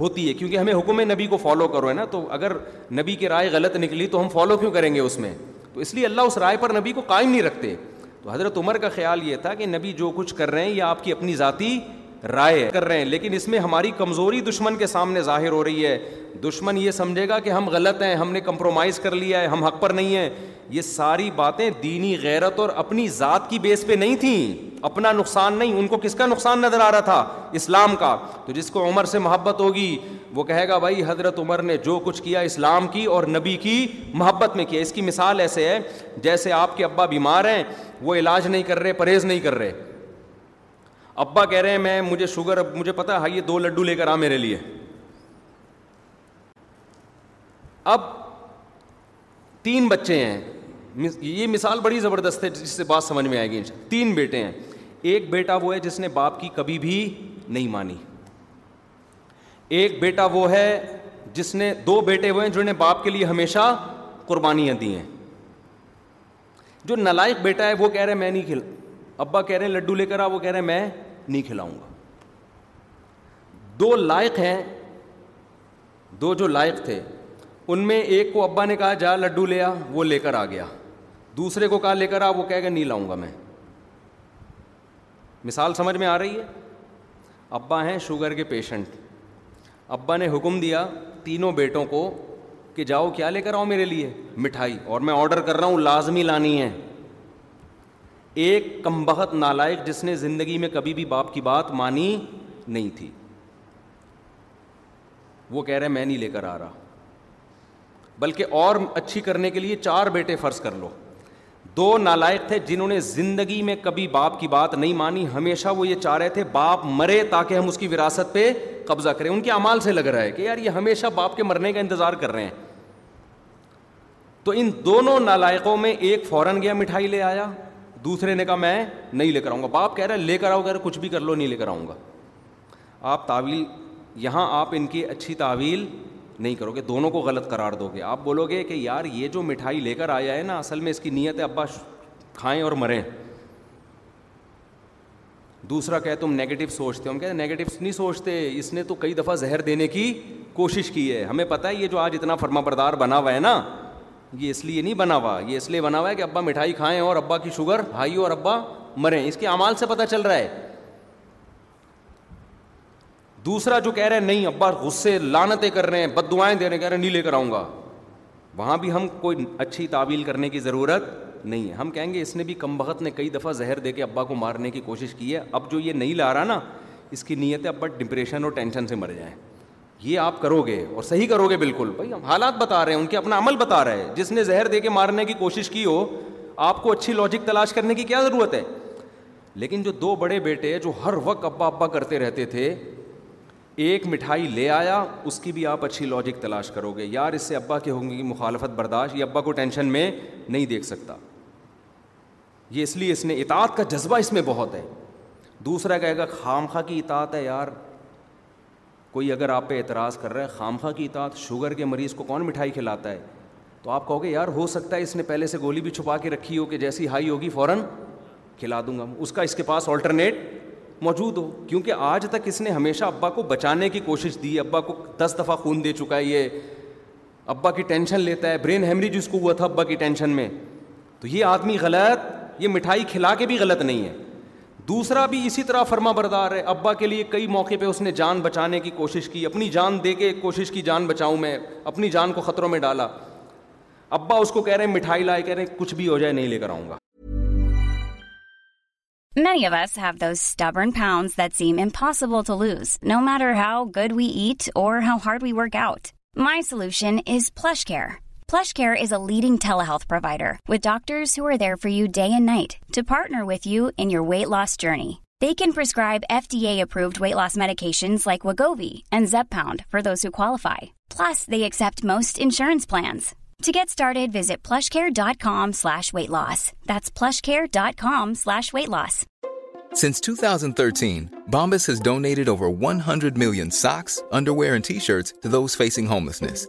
ہوتی ہے کیونکہ ہمیں حکم نبی کو فالو کرو ہے نا تو اگر نبی کی رائے غلط نکلی تو ہم فالو کیوں کریں گے اس میں تو اس لیے اللہ اس رائے پر نبی کو قائم نہیں رکھتے تو حضرت عمر کا خیال یہ تھا کہ نبی جو کچھ کر رہے ہیں یہ آپ کی اپنی ذاتی رائے کر رہے ہیں لیکن اس میں ہماری کمزوری دشمن کے سامنے ظاہر ہو رہی ہے دشمن یہ سمجھے گا کہ ہم غلط ہیں ہم نے کمپرومائز کر لیا ہے ہم حق پر نہیں ہیں یہ ساری باتیں دینی غیرت اور اپنی ذات کی بیس پہ نہیں تھیں اپنا نقصان نہیں ان کو کس کا نقصان نظر آ رہا تھا اسلام کا تو جس کو عمر سے محبت ہوگی وہ کہے گا بھائی حضرت عمر نے جو کچھ کیا اسلام کی اور نبی کی محبت میں کیا اس کی مثال ایسے ہے جیسے آپ کے ابا بیمار ہیں وہ علاج نہیں کر رہے پرہیز نہیں کر رہے ابا کہہ رہے ہیں میں مجھے شوگر اب مجھے پتا ہے ہاں، یہ دو لڈو لے کر آ میرے لیے اب تین بچے ہیں یہ مثال بڑی زبردست ہے جس سے بات سمجھ میں آئے گی تین بیٹے ہیں ایک بیٹا وہ ہے جس نے باپ کی کبھی بھی نہیں مانی ایک بیٹا وہ ہے جس نے دو بیٹے ہوئے ہیں جنہوں نے باپ کے لیے ہمیشہ قربانیاں دی ہیں جو نلائق بیٹا ہے وہ کہہ رہے ہیں میں نہیں کھل ابا کہہ رہے ہیں لڈو لے کر آ وہ کہہ رہے ہیں میں نہیں کھلاؤں گا دو لائق ہیں دو جو لائق تھے ان میں ایک کو ابا نے کہا جا لڈو لیا وہ لے کر آ گیا دوسرے کو کہا لے کر آ وہ کہہ گیا نہیں لاؤں گا میں مثال سمجھ میں آ رہی ہے ابا ہیں شوگر کے پیشنٹ ابا نے حکم دیا تینوں بیٹوں کو کہ جاؤ کیا لے کر آؤ میرے لیے مٹھائی اور میں آڈر کر رہا ہوں لازمی لانی ہے ایک کمبہت نالائق جس نے زندگی میں کبھی بھی باپ کی بات مانی نہیں تھی وہ کہہ رہے میں نہیں لے کر آ رہا بلکہ اور اچھی کرنے کے لیے چار بیٹے فرض کر لو دو نالائق تھے جنہوں نے زندگی میں کبھی باپ کی بات نہیں مانی ہمیشہ وہ یہ چاہ رہے تھے باپ مرے تاکہ ہم اس کی وراثت پہ قبضہ کریں ان کے امال سے لگ رہا ہے کہ یار یہ ہمیشہ باپ کے مرنے کا انتظار کر رہے ہیں تو ان دونوں نالائقوں میں ایک فوراً گیا مٹھائی لے آیا دوسرے نے کہا میں نہیں لے کر آؤں گا باپ کہہ رہا ہے لے کر آؤ کہہ کچھ بھی کر لو نہیں لے کر آؤں گا آپ تعویل یہاں آپ ان کی اچھی تعویل نہیں کرو گے دونوں کو غلط قرار دو گے آپ بولو گے کہ یار یہ جو مٹھائی لے کر آیا ہے نا اصل میں اس کی نیت ہے ابا کھائیں اور مریں دوسرا کہ تم نگیٹو سوچتے ہو ہم ہیں نیگیٹو نہیں سوچتے اس نے تو کئی دفعہ زہر دینے کی کوشش کی ہے ہمیں پتہ ہے یہ جو آج اتنا فرما بردار بنا ہوا ہے نا یہ اس لیے نہیں بنا ہوا یہ اس لیے بنا ہوا ہے کہ ابا مٹھائی کھائیں اور ابا کی شوگر ہائی اور ابا مریں اس کے امال سے پتہ چل رہا ہے دوسرا جو کہہ رہے نہیں ابا غصے لانتیں کر رہے ہیں بد دعائیں دے رہے کہہ رہے ہیں نہیں لے کر آؤں گا وہاں بھی ہم کوئی اچھی تعویل کرنے کی ضرورت نہیں ہے ہم کہیں گے اس نے بھی کم بخت نے کئی دفعہ زہر دے کے ابا کو مارنے کی کوشش کی ہے اب جو یہ نہیں لا رہا نا اس کی نیت ہے ابا ڈپریشن اور ٹینشن سے مر جائیں یہ آپ کرو گے اور صحیح کرو گے بالکل بھائی ہم حالات بتا رہے ہیں ان کے اپنا عمل بتا رہے ہیں جس نے زہر دے کے مارنے کی کوشش کی ہو آپ کو اچھی لاجک تلاش کرنے کی کیا ضرورت ہے لیکن جو دو بڑے بیٹے جو ہر وقت ابا ابا کرتے رہتے تھے ایک مٹھائی لے آیا اس کی بھی آپ اچھی لاجک تلاش کرو گے یار اس سے ابا کے ہوں گی مخالفت برداشت یہ ابا کو ٹینشن میں نہیں دیکھ سکتا یہ اس لیے اس نے اطاعت کا جذبہ اس میں بہت ہے دوسرا کہے گا خام خواہ کی اطاعت ہے یار کوئی اگر آپ پہ اعتراض کر رہا ہے خامخواہ کی اطاعت شوگر کے مریض کو کون مٹھائی کھلاتا ہے تو آپ کہو گے یار ہو سکتا ہے اس نے پہلے سے گولی بھی چھپا کے رکھی ہو کہ جیسی ہائی ہوگی فوراً کھلا دوں گا اس کا اس کے پاس آلٹرنیٹ موجود ہو کیونکہ آج تک اس نے ہمیشہ ابا کو بچانے کی کوشش دی ابا کو دس دفعہ خون دے چکا ہے یہ ابا کی ٹینشن لیتا ہے برین ہیمریج اس کو ہوا تھا ابا کی ٹینشن میں تو یہ آدمی غلط یہ مٹھائی کھلا کے بھی غلط نہیں ہے دوسرا بھی اسی طرح فرما بردار ہے ابا کے لیے کئی موقع پہ اس نے جان بچانے کی کوشش کی اپنی جان دے کے کوشش کی جان بچاؤں میں اپنی جان کو خطروں میں ڈالا ابا اس کو کہہ رہے ہیں مٹھائی لائے کہہ رہے ہیں کچھ بھی ہو جائے نہیں لے کر آؤں گا Many of us have those stubborn pounds that seem impossible to lose, no matter how good we eat or how hard we work out. My solution is Plush Care. PlushCare is a leading telehealth provider with doctors who are there for you day and night to partner with you in your weight loss journey. They can prescribe FDA-approved weight loss medications like Wegovy and Zepbound for those who qualify. Plus, they accept most insurance plans. To get started, visit plushcare.com/weight loss. That's plushcare.com/weight loss. Since 2013, Bombas has donated over 100 million socks, underwear, and T-shirts to those facing homelessness.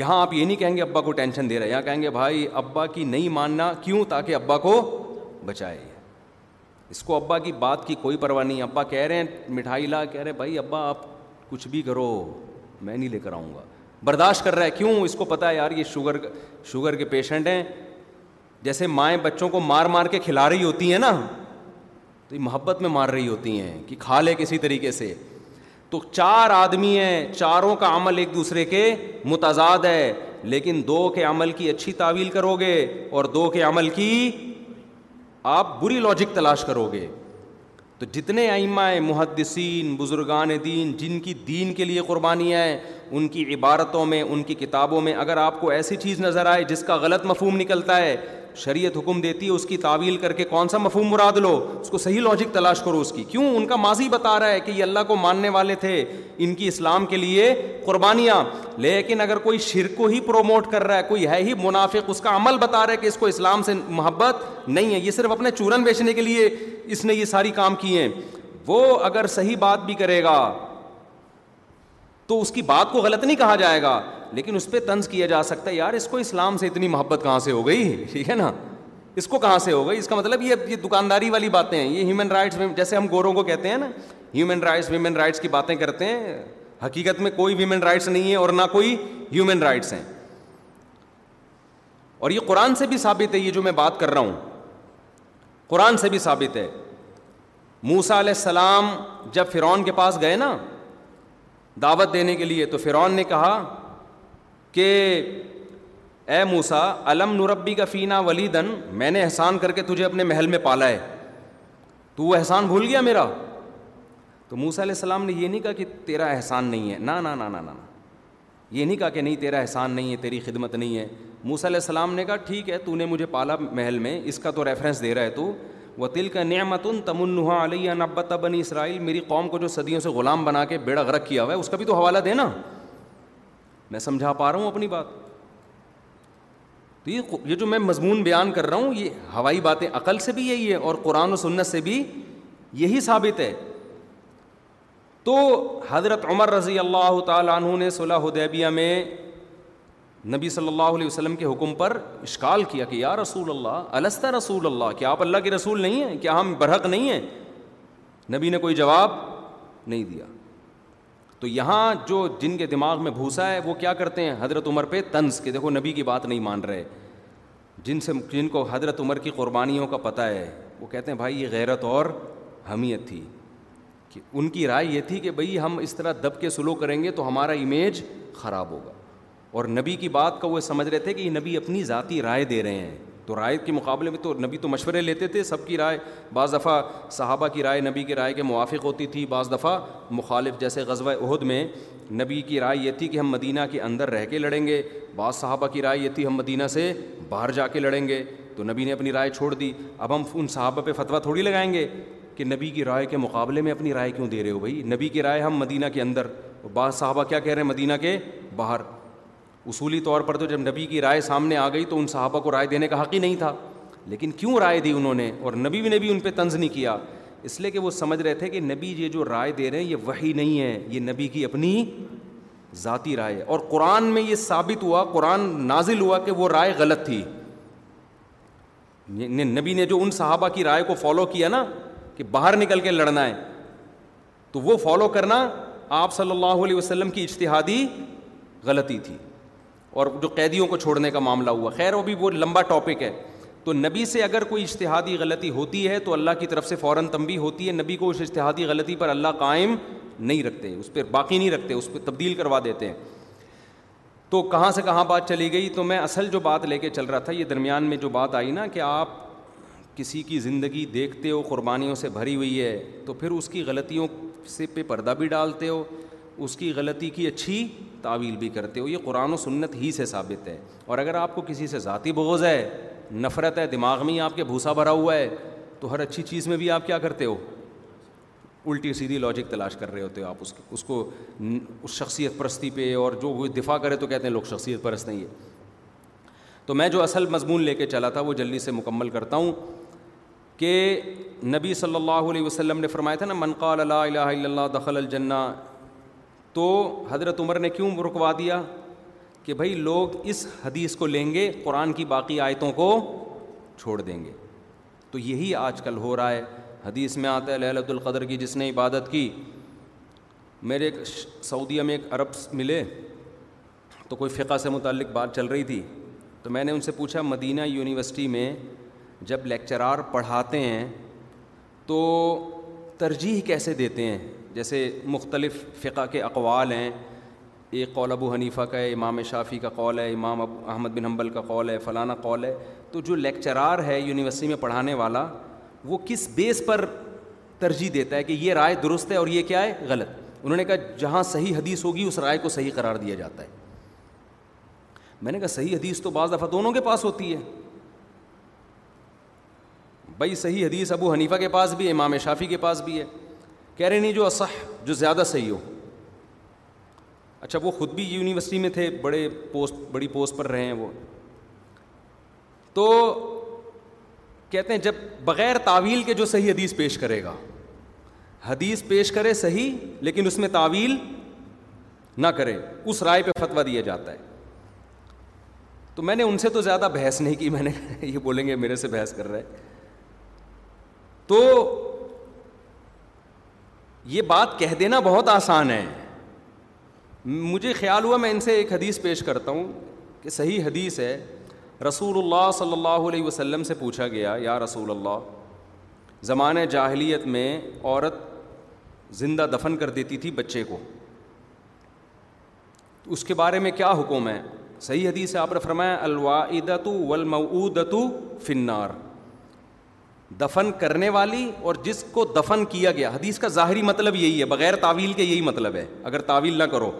یہاں آپ یہ نہیں کہیں گے ابا کو ٹینشن دے رہے یہاں کہیں گے بھائی ابا کی نہیں ماننا کیوں تاکہ ابا کو بچائے اس کو ابا کی بات کی کوئی پرواہ نہیں ابا کہہ رہے ہیں مٹھائی لا کہہ رہے ہیں بھائی ابا آپ کچھ بھی کرو میں نہیں لے کر آؤں گا برداشت کر رہا ہے کیوں اس کو پتا یار یہ شوگر شوگر کے پیشنٹ ہیں جیسے مائیں بچوں کو مار مار کے کھلا رہی ہوتی ہیں نا تو یہ محبت میں مار رہی ہوتی ہیں کہ کھا لے کسی طریقے سے تو چار آدمی ہیں چاروں کا عمل ایک دوسرے کے متضاد ہے لیکن دو کے عمل کی اچھی تعویل کرو گے اور دو کے عمل کی آپ بری لاجک تلاش کرو گے تو جتنے ائمہ محدثین بزرگان دین جن کی دین کے لیے قربانیاں ہیں ان کی عبارتوں میں ان کی کتابوں میں اگر آپ کو ایسی چیز نظر آئے جس کا غلط مفہوم نکلتا ہے شریعت حکم دیتی ہے اس کی تعویل کر کے کون سا مفہوم مراد لو اس کو صحیح لاجک تلاش کرو اس کی کیوں ان کا ماضی بتا رہا ہے کہ یہ اللہ کو ماننے والے تھے ان کی اسلام کے لیے قربانیاں لیکن اگر کوئی شرک کو ہی پروموٹ کر رہا ہے کوئی ہے ہی منافق اس کا عمل بتا رہا ہے کہ اس کو اسلام سے محبت نہیں ہے یہ صرف اپنے چورن بیچنے کے لیے اس نے یہ ساری کام کیے ہیں وہ اگر صحیح بات بھی کرے گا تو اس کی بات کو غلط نہیں کہا جائے گا لیکن اس پہ طنز کیا جا سکتا ہے یار اس کو اسلام سے اتنی محبت کہاں سے ہو گئی ٹھیک ہے نا اس کو کہاں سے ہو گئی اس کا مطلب یہ یہ دکانداری والی باتیں ہیں یہ ہیومن رائٹس جیسے ہم گوروں کو کہتے ہیں نا ہیومن رائٹس ویومن رائٹس کی باتیں کرتے ہیں حقیقت میں کوئی ویومن رائٹس نہیں ہے اور نہ کوئی ہیومن رائٹس ہیں اور یہ قرآن سے بھی ثابت ہے یہ جو میں بات کر رہا ہوں قرآن سے بھی ثابت ہے موسا علیہ السلام جب فرعون کے پاس گئے نا دعوت دینے کے لیے تو فرعون نے کہا کہ اے موسا علم نوربی کا فینا ولی دن میں نے احسان کر کے تجھے اپنے محل میں پالا ہے تو وہ احسان بھول گیا میرا تو موسا علیہ السلام نے یہ نہیں کہا کہ تیرا احسان نہیں ہے نہ نہ نہ نہ نہ نہ یہ نہیں کہا کہ نہیں تیرا احسان نہیں ہے تیری خدمت نہیں ہے موسا علیہ السلام نے کہا ٹھیک ہے تو نے مجھے پالا محل میں اس کا تو ریفرنس دے رہا ہے تو تل کا نعمت ان النحا علیہ نبۃ اسرائیل میری قوم کو جو صدیوں سے غلام بنا کے بیڑا غرق کیا ہوا ہے اس کا بھی تو حوالہ دینا میں سمجھا پا رہا ہوں اپنی بات تو یہ جو میں مضمون بیان کر رہا ہوں یہ ہوائی باتیں عقل سے بھی یہی ہے اور قرآن و سنت سے بھی یہی ثابت ہے تو حضرت عمر رضی اللہ تعالیٰ عنہ نے صلی حدیبیہ میں نبی صلی اللہ علیہ وسلم کے حکم پر اشکال کیا کہ یا رسول اللہ الستا رسول اللہ کیا آپ اللہ کے رسول نہیں ہیں کیا ہم برحق نہیں ہیں نبی نے کوئی جواب نہیں دیا تو یہاں جو جن کے دماغ میں بھوسا ہے وہ کیا کرتے ہیں حضرت عمر پہ طنز کہ دیکھو نبی کی بات نہیں مان رہے جن سے جن کو حضرت عمر کی قربانیوں کا پتہ ہے وہ کہتے ہیں بھائی یہ غیرت اور حمیت تھی کہ ان کی رائے یہ تھی کہ بھئی ہم اس طرح دب کے سلو کریں گے تو ہمارا امیج خراب ہوگا اور نبی کی بات کا وہ سمجھ رہے تھے کہ یہ نبی اپنی ذاتی رائے دے رہے ہیں تو رائے کے مقابلے میں تو نبی تو مشورے لیتے تھے سب کی رائے بعض دفعہ صحابہ کی رائے نبی کی رائے کے موافق ہوتی تھی بعض دفعہ مخالف جیسے غزوہ عہد میں نبی کی رائے یہ تھی کہ ہم مدینہ کے اندر رہ کے لڑیں گے بعض صحابہ کی رائے یہ تھی ہم مدینہ سے باہر جا کے لڑیں گے تو نبی نے اپنی رائے چھوڑ دی اب ہم ان صحابہ پہ فتویٰ تھوڑی لگائیں گے کہ نبی کی رائے کے مقابلے میں اپنی رائے کیوں دے رہے ہو بھائی نبی کی رائے ہم مدینہ کے اندر بعض صحابہ کیا کہہ رہے ہیں مدینہ کے باہر اصولی طور پر تو جب نبی کی رائے سامنے آ گئی تو ان صحابہ کو رائے دینے کا حق ہی نہیں تھا لیکن کیوں رائے دی انہوں نے اور نبی بھی نبی ان پہ طنز نہیں کیا اس لیے کہ وہ سمجھ رہے تھے کہ نبی یہ جو رائے دے رہے ہیں یہ وہی نہیں ہے یہ نبی کی اپنی ذاتی رائے ہے اور قرآن میں یہ ثابت ہوا قرآن نازل ہوا کہ وہ رائے غلط تھی یعنی نبی نے جو ان صحابہ کی رائے کو فالو کیا نا کہ باہر نکل کے لڑنا ہے تو وہ فالو کرنا آپ صلی اللہ علیہ وسلم کی اجتہادی غلطی تھی اور جو قیدیوں کو چھوڑنے کا معاملہ ہوا خیر وہ بھی وہ لمبا ٹاپک ہے تو نبی سے اگر کوئی اشتہادی غلطی ہوتی ہے تو اللہ کی طرف سے فوراً تنبی ہوتی ہے نبی کو اس اشتہادی غلطی پر اللہ قائم نہیں رکھتے اس پہ باقی نہیں رکھتے اس پہ تبدیل کروا دیتے ہیں تو کہاں سے کہاں بات چلی گئی تو میں اصل جو بات لے کے چل رہا تھا یہ درمیان میں جو بات آئی نا کہ آپ کسی کی زندگی دیکھتے ہو قربانیوں سے بھری ہوئی ہے تو پھر اس کی غلطیوں سے پہ پردہ بھی ڈالتے ہو اس کی غلطی کی اچھی تعویل بھی کرتے ہو یہ قرآن و سنت ہی سے ثابت ہے اور اگر آپ کو کسی سے ذاتی بغض ہے نفرت ہے دماغ میں ہی آپ کے بھوسا بھرا ہوا ہے تو ہر اچھی چیز میں بھی آپ کیا کرتے ہو الٹی سیدھی لاجک تلاش کر رہے ہوتے ہو آپ اس کو اس شخصیت پرستی پہ اور جو وہ دفاع کرے تو کہتے ہیں لوگ شخصیت پرست نہیں ہے تو میں جو اصل مضمون لے کے چلا تھا وہ جلدی سے مکمل کرتا ہوں کہ نبی صلی اللہ علیہ وسلم نے فرمایا تھا نا منقال لا الہ الا اللہ دخل الجنہ تو حضرت عمر نے کیوں رکوا دیا کہ بھائی لوگ اس حدیث کو لیں گے قرآن کی باقی آیتوں کو چھوڑ دیں گے تو یہی آج کل ہو رہا ہے حدیث میں آتا ہے لہلت القدر کی جس نے عبادت کی میرے سعودیہ میں ایک عرب ملے تو کوئی فقہ سے متعلق بات چل رہی تھی تو میں نے ان سے پوچھا مدینہ یونیورسٹی میں جب لیکچرار پڑھاتے ہیں تو ترجیح کیسے دیتے ہیں جیسے مختلف فقہ کے اقوال ہیں ایک قول ابو حنیفہ کا ہے امام شافی کا قول ہے امام ابو احمد بن حنبل کا قول ہے فلانا قول ہے تو جو لیکچرار ہے یونیورسٹی میں پڑھانے والا وہ کس بیس پر ترجیح دیتا ہے کہ یہ رائے درست ہے اور یہ کیا ہے غلط انہوں نے کہا جہاں صحیح حدیث ہوگی اس رائے کو صحیح قرار دیا جاتا ہے میں نے کہا صحیح حدیث تو بعض دفعہ دونوں کے پاس ہوتی ہے بھائی صحیح حدیث ابو حنیفہ کے پاس بھی ہے امام شافی کے پاس بھی ہے کہہ رہے نہیں جو اصح جو زیادہ صحیح ہو اچھا وہ خود بھی یونیورسٹی میں تھے بڑے پوسٹ بڑی پوسٹ پر رہے ہیں وہ تو کہتے ہیں جب بغیر تعویل کے جو صحیح حدیث پیش کرے گا حدیث پیش کرے صحیح لیکن اس میں تعویل نہ کرے اس رائے پہ فتویٰ دیا جاتا ہے تو میں نے ان سے تو زیادہ بحث نہیں کی میں نے [LAUGHS] یہ بولیں گے میرے سے بحث کر رہے تو یہ بات کہہ دینا بہت آسان ہے مجھے خیال ہوا میں ان سے ایک حدیث پیش کرتا ہوں کہ صحیح حدیث ہے رسول اللہ صلی اللہ علیہ وسلم سے پوچھا گیا یا رسول اللہ زمانۂ جاہلیت میں عورت زندہ دفن کر دیتی تھی بچے کو تو اس کے بارے میں کیا حکم ہے صحیح حدیث آپ نے الوا دلم تو فنار دفن کرنے والی اور جس کو دفن کیا گیا حدیث کا ظاہری مطلب یہی ہے بغیر تعویل کے یہی مطلب ہے اگر تعویل نہ کرو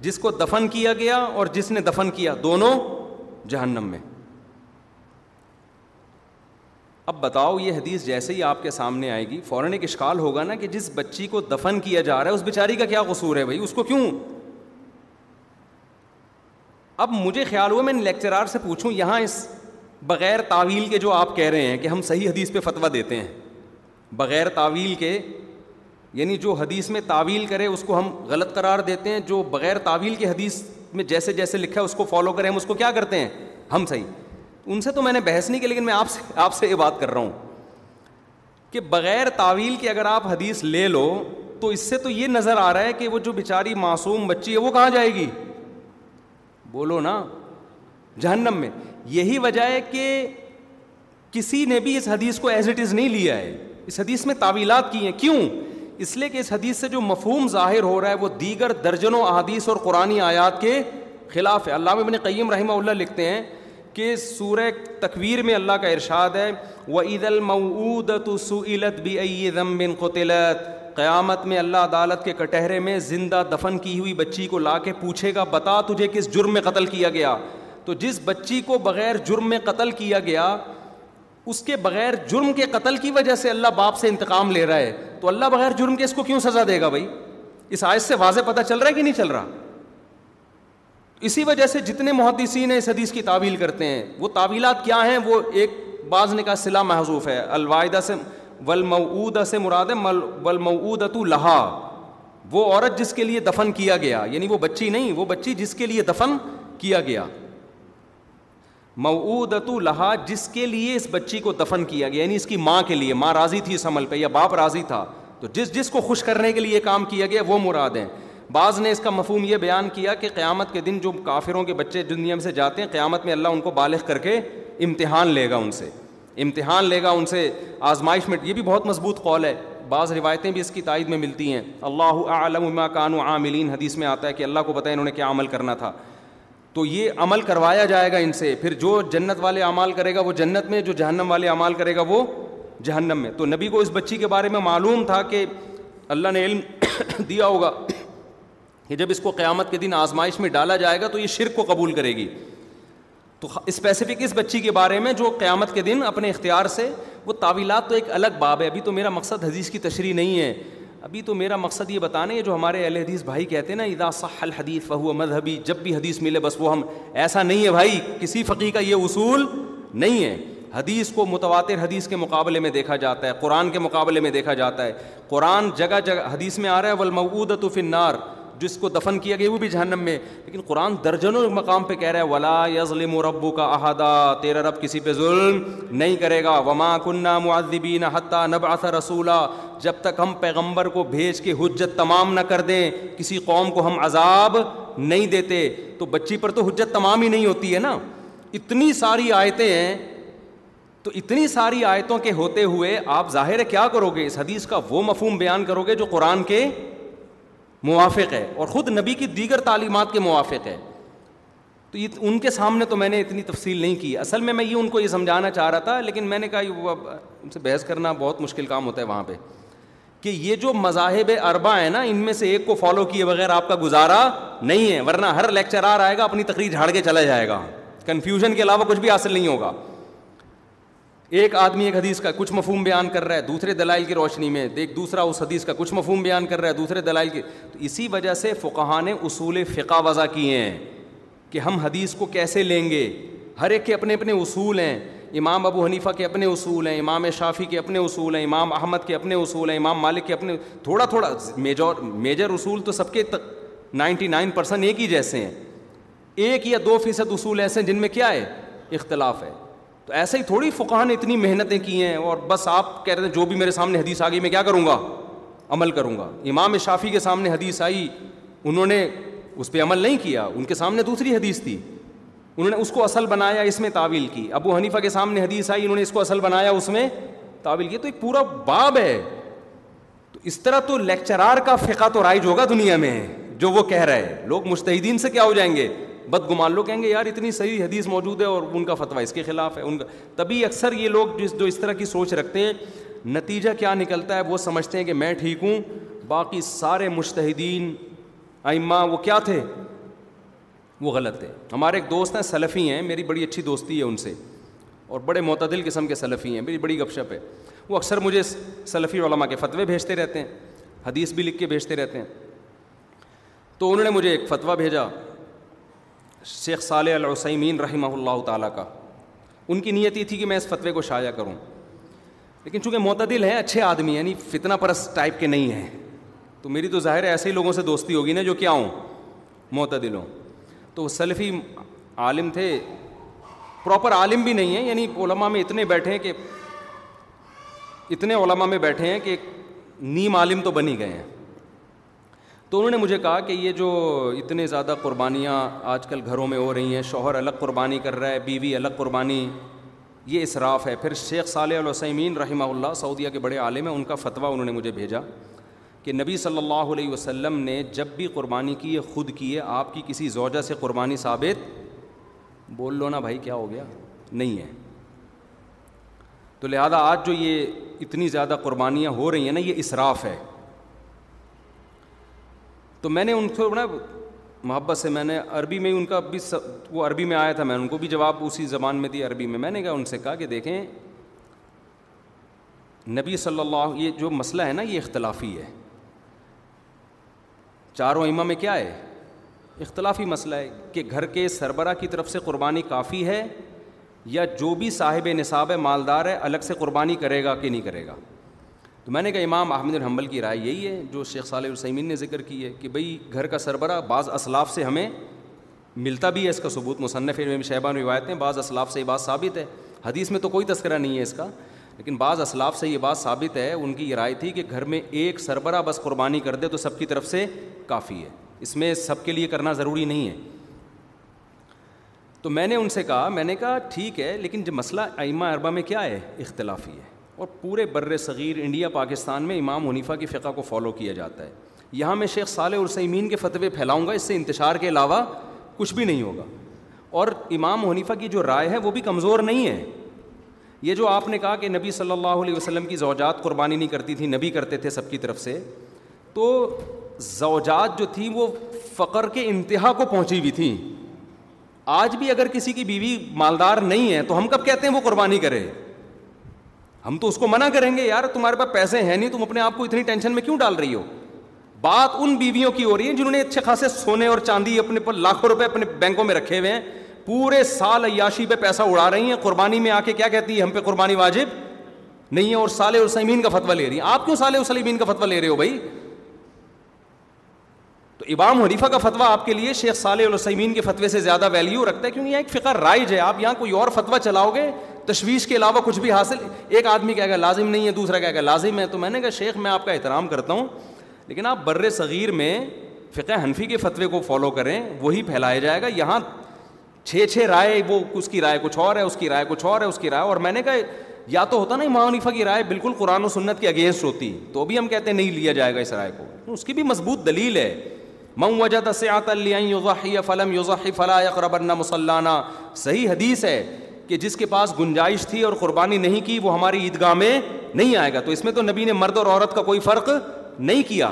جس کو دفن کیا گیا اور جس نے دفن کیا دونوں جہنم میں اب بتاؤ یہ حدیث جیسے ہی آپ کے سامنے آئے گی فوراً ایک اشکال ہوگا نا کہ جس بچی کو دفن کیا جا رہا ہے اس بیچاری کا کیا قصور ہے بھائی اس کو کیوں اب مجھے خیال ہوا میں لیکچرار سے پوچھوں یہاں اس بغیر تعویل کے جو آپ کہہ رہے ہیں کہ ہم صحیح حدیث پہ فتویٰ دیتے ہیں بغیر تعویل کے یعنی جو حدیث میں تعویل کرے اس کو ہم غلط قرار دیتے ہیں جو بغیر تعویل کے حدیث میں جیسے جیسے لکھا ہے اس کو فالو کریں ہم اس کو کیا کرتے ہیں ہم صحیح ان سے تو میں نے بحث نہیں کی لیکن میں آپ سے آپ سے یہ بات کر رہا ہوں کہ بغیر تعویل کے اگر آپ حدیث لے لو تو اس سے تو یہ نظر آ رہا ہے کہ وہ جو بیچاری معصوم بچی ہے وہ کہاں جائے گی بولو نا جہنم میں یہی وجہ ہے کہ کسی نے بھی اس حدیث کو ایز اٹ از نہیں لیا ہے اس حدیث میں تعویلات کی ہیں کیوں اس لیے کہ اس حدیث سے جو مفہوم ظاہر ہو رہا ہے وہ دیگر درجنوں احادیث اور قرآن آیات کے خلاف ہے علامہ ابن قیم رحمہ اللہ لکھتے ہیں کہ سورہ تکویر میں اللہ کا ارشاد ہے وہ عید المعود سیلت بم بن قطلت قیامت میں اللہ عدالت کے کٹہرے میں زندہ دفن کی ہوئی بچی کو لا کے پوچھے گا بتا تجھے کس جرم میں قتل کیا گیا تو جس بچی کو بغیر جرم میں قتل کیا گیا اس کے بغیر جرم کے قتل کی وجہ سے اللہ باپ سے انتقام لے رہا ہے تو اللہ بغیر جرم کے اس کو کیوں سزا دے گا بھائی اس آئس سے واضح پتہ چل رہا ہے کہ نہیں چل رہا اسی وجہ سے جتنے محدثین ہیں اس حدیث کی تعویل کرتے ہیں وہ تعویلات کیا ہیں وہ ایک بعض نے کہا سلا محضوف ہے الواعدہ سے ولمعود سے مراد مرادمود لہا وہ عورت جس کے لیے دفن کیا گیا یعنی وہ بچی نہیں وہ بچی جس کے لیے دفن کیا گیا معود لہا جس کے لیے اس بچی کو دفن کیا گیا یعنی اس کی ماں کے لیے ماں راضی تھی اس عمل پہ یا باپ راضی تھا تو جس جس کو خوش کرنے کے لیے کام کیا گیا وہ مراد ہیں بعض نے اس کا مفہوم یہ بیان کیا کہ قیامت کے دن جو کافروں کے بچے جن میں سے جاتے ہیں قیامت میں اللہ ان کو بالغ کر کے امتحان لے گا ان سے امتحان لے گا ان سے آزمائش میں یہ بھی بہت مضبوط قول ہے بعض روایتیں بھی اس کی تائید میں ملتی ہیں اللہ عالم کان عاملین حدیث میں آتا ہے کہ اللہ کو بتائیں نے کیا عمل کرنا تھا تو یہ عمل کروایا جائے گا ان سے پھر جو جنت والے اعمال کرے گا وہ جنت میں جو جہنم والے عمال کرے گا وہ جہنم میں تو نبی کو اس بچی کے بارے میں معلوم تھا کہ اللہ نے علم [COUGHS] دیا ہوگا کہ جب اس کو قیامت کے دن آزمائش میں ڈالا جائے گا تو یہ شرک کو قبول کرے گی تو اسپیسیفک اس بچی کے بارے میں جو قیامت کے دن اپنے اختیار سے وہ تعویلات تو ایک الگ باب ہے ابھی تو میرا مقصد حدیث کی تشریح نہیں ہے ابھی تو میرا مقصد یہ بتانا ہے جو ہمارے اہل حدیث بھائی کہتے ہیں نا ادا صح الحدیث فہو مذہبی جب بھی حدیث ملے بس وہ ہم ایسا نہیں ہے بھائی کسی فقی کا یہ اصول نہیں ہے حدیث کو متواتر حدیث کے مقابلے میں دیکھا جاتا ہے قرآن کے مقابلے میں دیکھا جاتا ہے قرآن جگہ جگہ حدیث میں آ رہا ہے ولمعودف النار جس کو دفن کیا گیا وہ بھی جہنم میں لیکن قرآن درجنوں مقام پہ کہہ رہا ہے ولا یزلم ربو کا احدہ تیرا رب کسی پہ ظلم نہیں کرے گا وما کنہ معذبین حتیٰ نبعث نب رسولہ جب تک ہم پیغمبر کو بھیج کے حجت تمام نہ کر دیں کسی قوم کو ہم عذاب نہیں دیتے تو بچی پر تو حجت تمام ہی نہیں ہوتی ہے نا اتنی ساری آیتیں ہیں تو اتنی ساری آیتوں کے ہوتے ہوئے آپ ظاہر ہے کیا کرو گے اس حدیث کا وہ مفہوم بیان کرو گے جو قرآن کے موافق ہے اور خود نبی کی دیگر تعلیمات کے موافق ہے تو یہ ان کے سامنے تو میں نے اتنی تفصیل نہیں کی اصل میں میں یہ ان کو یہ سمجھانا چاہ رہا تھا لیکن میں نے کہا یہ ان سے بحث کرنا بہت مشکل کام ہوتا ہے وہاں پہ کہ یہ جو مذاہب اربا ہیں نا ان میں سے ایک کو فالو کیے بغیر آپ کا گزارا نہیں ہے ورنہ ہر لیکچرار آئے گا اپنی تقریر جھاڑ کے چلا جائے گا کنفیوژن کے علاوہ کچھ بھی حاصل نہیں ہوگا ایک آدمی ایک حدیث کا کچھ مفہوم بیان کر رہا ہے دوسرے دلائل کی روشنی میں دیکھ دوسرا اس حدیث کا کچھ مفہوم بیان کر رہا ہے دوسرے دلائل کی تو اسی وجہ سے فقہ نے اصول فقہ وضع کیے ہیں کہ ہم حدیث کو کیسے لیں گے ہر ایک کے اپنے اپنے اصول ہیں امام ابو حنیفہ کے اپنے اصول ہیں امام شافی کے اپنے اصول ہیں امام احمد کے اپنے اصول ہیں امام مالک کے اپنے تھوڑا تھوڑا میجور میجر اصول تو سب کے نائنٹی نائن پرسینٹ ایک ہی جیسے ہیں ایک یا دو فیصد اصول ایسے ہیں جن میں کیا ہے اختلاف ہے تو ایسے ہی تھوڑی فقہ نے اتنی محنتیں کی ہیں اور بس آپ کہہ رہے ہیں جو بھی میرے سامنے حدیث آ گئی میں کیا کروں گا عمل کروں گا امام شافی کے سامنے حدیث آئی انہوں نے اس پہ عمل نہیں کیا ان کے سامنے دوسری حدیث تھی انہوں نے اس کو اصل بنایا اس میں تعویل کی ابو حنیفہ کے سامنے حدیث آئی انہوں نے اس کو اصل بنایا اس میں تعویل کی تو ایک پورا باب ہے تو اس طرح تو لیکچرار کا فقہ تو رائج ہوگا دنیا میں جو وہ کہہ رہے ہیں لوگ مشتحدین سے کیا ہو جائیں گے بدگمان لو کہیں گے یار اتنی صحیح حدیث موجود ہے اور ان کا فتویٰ اس کے خلاف ہے ان کا تبھی اکثر یہ لوگ جس جو اس طرح کی سوچ رکھتے ہیں نتیجہ کیا نکلتا ہے وہ سمجھتے ہیں کہ میں ٹھیک ہوں باقی سارے مشتحدین ائمہ وہ کیا تھے وہ غلط تھے ہمارے ایک دوست ہیں سلفی ہیں میری بڑی اچھی دوستی ہے ان سے اور بڑے معتدل قسم کے سلفی ہیں میری بڑی گپ شپ ہے وہ اکثر مجھے سلفی علماء کے فتوے بھیجتے رہتے ہیں حدیث بھی لکھ کے بھیجتے رہتے ہیں تو انہوں نے مجھے ایک فتویٰ بھیجا شیخ صالح علسمین رحمہ اللہ تعالیٰ کا ان کی نیت یہ تھی کہ میں اس فتوے کو شائع کروں لیکن چونکہ معتدل ہیں اچھے آدمی یعنی فتنہ پرست ٹائپ کے نہیں ہیں تو میری تو ظاہر ہے ایسے ہی لوگوں سے دوستی ہوگی نا جو کیا ہوں معتدل ہوں تو وہ سلفی عالم تھے پراپر عالم بھی نہیں ہیں یعنی علماء میں اتنے بیٹھے ہیں کہ اتنے علماء میں بیٹھے ہیں کہ نیم عالم تو بنی گئے ہیں تو انہوں نے مجھے کہا کہ یہ جو اتنے زیادہ قربانیاں آج کل گھروں میں ہو رہی ہیں شوہر الگ قربانی کر رہا ہے بیوی الگ قربانی یہ اصراف ہے پھر شیخ صالح الوسمین رحمہ اللہ سعودیہ کے بڑے عالم ہیں ان کا فتویٰ انہوں نے مجھے بھیجا کہ نبی صلی اللہ علیہ وسلم نے جب بھی قربانی کی یہ خود کی ہے آپ کی کسی زوجہ سے قربانی ثابت بول لو نا بھائی کیا ہو گیا نہیں ہے تو لہذا آج جو یہ اتنی زیادہ قربانیاں ہو رہی ہیں نا یہ اصراف ہے تو میں نے ان کو نا محبت سے میں نے عربی میں ان کا بھی وہ عربی میں آیا تھا میں نے ان کو بھی جواب اسی زبان میں دی عربی میں میں نے کہا ان سے کہا کہ دیکھیں نبی صلی اللہ یہ جو مسئلہ ہے نا یہ اختلافی ہے چاروں امہ میں کیا ہے اختلافی مسئلہ ہے کہ گھر کے سربراہ کی طرف سے قربانی کافی ہے یا جو بھی صاحب نصاب ہے مالدار ہے الگ سے قربانی کرے گا کہ نہیں کرے گا تو میں نے کہا امام احمد الحمل کی رائے یہی ہے جو شیخ صالح السمین نے ذکر کی ہے کہ بھئی گھر کا سربراہ بعض اسلاف سے ہمیں ملتا بھی ہے اس کا ثبوت مصنف عموم شہبان روایتیں بعض اسلاف سے یہ بات ثابت ہے حدیث میں تو کوئی تذکرہ نہیں ہے اس کا لیکن بعض اسلاف سے یہ بات ثابت ہے ان کی یہ رائے تھی کہ گھر میں ایک سربراہ بس قربانی کر دے تو سب کی طرف سے کافی ہے اس میں سب کے لیے کرنا ضروری نہیں ہے تو میں نے ان سے کہا میں نے کہا ٹھیک ہے لیکن جو مسئلہ ائمہ اربا میں کیا ہے اختلافی ہے اور پورے بر صغیر انڈیا پاکستان میں امام حنیفہ کی فقہ کو فالو کیا جاتا ہے یہاں میں شیخ صالح السّمین کے فتوے پھیلاؤں گا اس سے انتشار کے علاوہ کچھ بھی نہیں ہوگا اور امام حنیفہ کی جو رائے ہے وہ بھی کمزور نہیں ہے یہ جو آپ نے کہا کہ نبی صلی اللہ علیہ وسلم کی زوجات قربانی نہیں کرتی تھی نبی کرتے تھے سب کی طرف سے تو زوجات جو تھی وہ فقر کے انتہا کو پہنچی ہوئی تھیں آج بھی اگر کسی کی بیوی مالدار نہیں ہے تو ہم کب کہتے ہیں وہ قربانی کرے ہم تو اس کو منع کریں گے یار تمہارے پاس پیسے ہیں نہیں تم اپنے آپ کو اتنی ٹینشن میں کیوں ڈال رہی ہو بات ان بیویوں کی ہو رہی ہے جنہوں نے اچھے خاصے سونے اور چاندی اپنے پر لاکھوں روپے اپنے بینکوں میں رکھے ہوئے ہیں پورے سال عیاشی پہ پیسہ اڑا رہی ہیں قربانی میں آ کے کیا کہتی ہے ہم پہ قربانی واجب نہیں ہے اور سال اور کا فتویٰ لے رہی ہیں آپ کیوں سال سلیمین کا فتویٰ لے رہے ہو بھائی تو امام حنیفہ کا فتویٰ آپ کے لیے شیخ علیہ السلیمین کے فتوے سے زیادہ ویلیو رکھتا ہے کیونکہ ایک فقہ رائج ہے آپ یہاں کوئی اور فتویٰ چلاؤ گے تشویش کے علاوہ کچھ بھی حاصل ایک آدمی کہے گا لازم نہیں ہے دوسرا کہے گا لازم ہے تو میں نے کہا شیخ میں آپ کا احترام کرتا ہوں لیکن آپ بر صغیر میں فقہ حنفی کے فتوے کو فالو کریں وہی پھیلایا جائے گا یہاں چھ چھ رائے وہ اس کی رائے کچھ اور ہے اس کی رائے کچھ اور ہے اس کی رائے اور میں نے کہا یا تو ہوتا نا امام حنیفہ کی رائے بالکل قرآن و سنت کے اگینسٹ ہوتی تو ابھی ہم کہتے ہیں نہیں لیا جائے گا اس رائے کو اس کی بھی مضبوط دلیل ہے مم وجہ یوزاحی فلم یوزاحی فلاح اقربر مسلانہ صحیح حدیث ہے کہ جس کے پاس گنجائش تھی اور قربانی نہیں کی وہ ہماری عیدگاہ میں نہیں آئے گا تو اس میں تو نبی نے مرد اور عورت کا کوئی فرق نہیں کیا